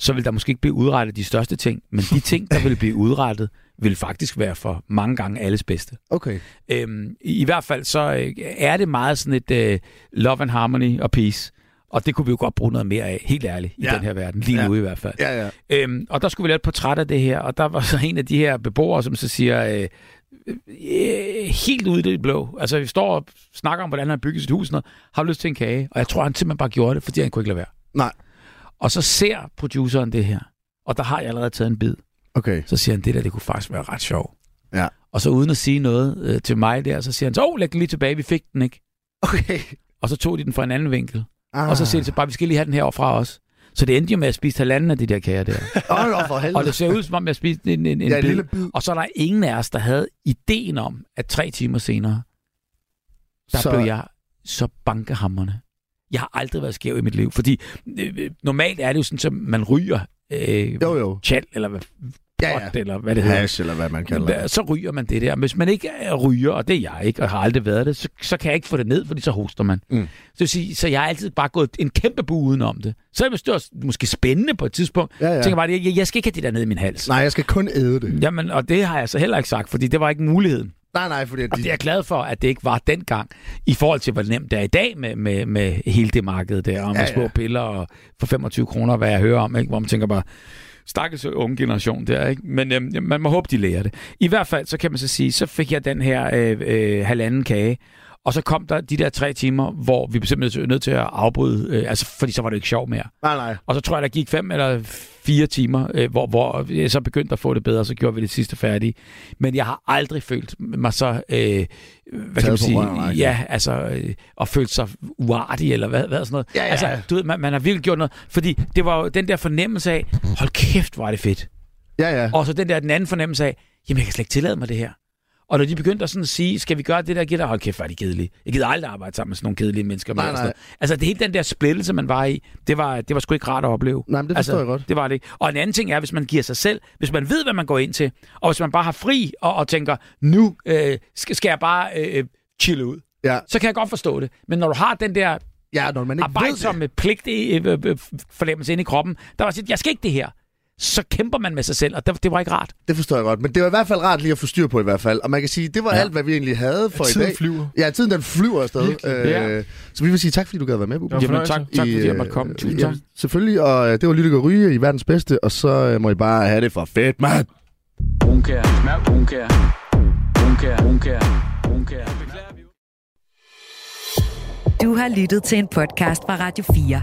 så vil der måske ikke blive udrettet de største ting, men de ting, der vil blive udrettet, vil faktisk være for mange gange alles bedste. Okay. Øhm, i, I hvert fald så øh, er det meget sådan et øh, love and harmony og peace, og det kunne vi jo godt bruge noget mere af, helt ærligt, i Ja. den her verden, lige Ja. nu i hvert fald. Ja, ja. Øhm, og der skulle vi lave et portræt af det her, og der var så en af de her beboere, som så siger, øh, øh, helt ude i det blå, altså vi står og snakker om, hvordan han har bygget sit hus, og noget, har lyst til en kage, og jeg tror, han simpelthen bare gjorde det, fordi han kunne ikke lade være. Nej. Og så ser produceren det her, og der har jeg allerede taget en bid. Okay. Så siger han, det der, det kunne faktisk være ret sjovt. Ja. Og så uden at sige noget øh, til mig der, så siger han, så oh, læg den lige tilbage, vi fik den ikke. Okay. Og så tog de den fra en anden vinkel. Ah. Og så siger de så bare, vi skal lige have den her fra os. Så det endte jo med at spise halvanden af de der kager der. *laughs* Åh, oh, for helvede. og det ser ud som om, jeg spiste en, en, en, ja, en bid. lille bid. Og så er der ingen af os, der havde ideen om, at tre timer senere, der så... blev jeg så bankehammerne. Jeg har aldrig været skæv i mit liv, fordi øh, øh, normalt er det jo sådan, at man ryger øh, Jo, jo. tjal, eller hvad Ja, ja. eller hvad det hedder. Hash, eller hvad man kalder det. Så ryger man det der. Hvis man ikke er ryger, og det er jeg ikke, og har aldrig været det, så, så kan jeg ikke få det ned, fordi så hoster man. Mm. Så, sige, så jeg har altid bare gået en kæmpe bu udenom det. Så er det også måske spændende på et tidspunkt. Ja, ja. Jeg tænker bare, jeg, jeg skal ikke have det der ned i min hals. Nej, jeg skal kun æde det. Jamen, og det har jeg så heller ikke sagt, fordi det var ikke muligheden. Nej, nej, fordi Og de... det er jeg glad for, at det ikke var dengang, i forhold til, hvor nemt det er i dag med, med, med hele det marked der, og med ja, ja. små piller og for 25 kroner, hvad jeg hører om, ikke? hvor man tænker bare, stakkels unge generation der, ikke? Men øhm, man må håbe, de lærer det. I hvert fald, så kan man så sige, så fik jeg den her øh, øh, halvanden kage, og så kom der de der tre timer, hvor vi blev simpelthen nødt til at afbryde, øh, altså, fordi så var det ikke sjov mere. Nej, nej. Og så tror jeg, der gik fem eller fire timer, øh, hvor, hvor jeg så begyndte at få det bedre, og så gjorde vi det sidste færdige. Men jeg har aldrig følt mig så, øh, hvad kan man sige, røven, ja, altså, øh, og følt sig uartig, eller hvad, hvad sådan noget. Ja, ja. Altså, du ved, man, man har virkelig gjort noget, fordi det var jo den der fornemmelse af, hold kæft, hvor er det fedt. Ja, ja. Og så den der den anden fornemmelse af, jamen jeg kan slet ikke tillade mig det her. Og når de begyndte at sådan sige, skal vi gøre det der, giver dig, hold kæft, hvor er de kedelige. Jeg gider aldrig arbejde sammen med sådan nogle kedelige mennesker. Nej, nej. Altså det hele den der splittelse, man var i, det var, det var sgu ikke rart at opleve. Nej, men det forstår jeg godt. Det var det ikke. Og en anden ting er, hvis man giver sig selv, hvis man ved, hvad man går ind til, og hvis man bare har fri og, og tænker, nu øh, skal, skal jeg bare øh, chille ud, Ja, så kan jeg godt forstå det. Men når du har den der ja når man ikke arbejdsomme pligt i øh, øh, fornemmelse inde i kroppen, der var sådan, jeg skal ikke det her. Så kæmper man med sig selv, og det, det var ikke rart. Det forstår jeg godt. Men det var i hvert fald rart lige at få styr på i hvert fald. Og man kan sige, det var ja. Ja. alt, hvad vi egentlig havde for i Tiden dag. flyver. Ja, tiden den flyver afsted. Ja. Øh, så vi vil sige tak, fordi du gad være med, Bubber. Ja, Jamen tak, tak fordi I, jeg måtte komme. øh, Tusind ja, tak. Selvfølgelig, og øh, det var Lytte og Ryge i verdens bedste, og så øh, må I bare have det for fedt, mand. Brunkær, smør brunkær. Brunkær, brunkær, brunkær. Du har lyttet til en podcast fra Radio 4.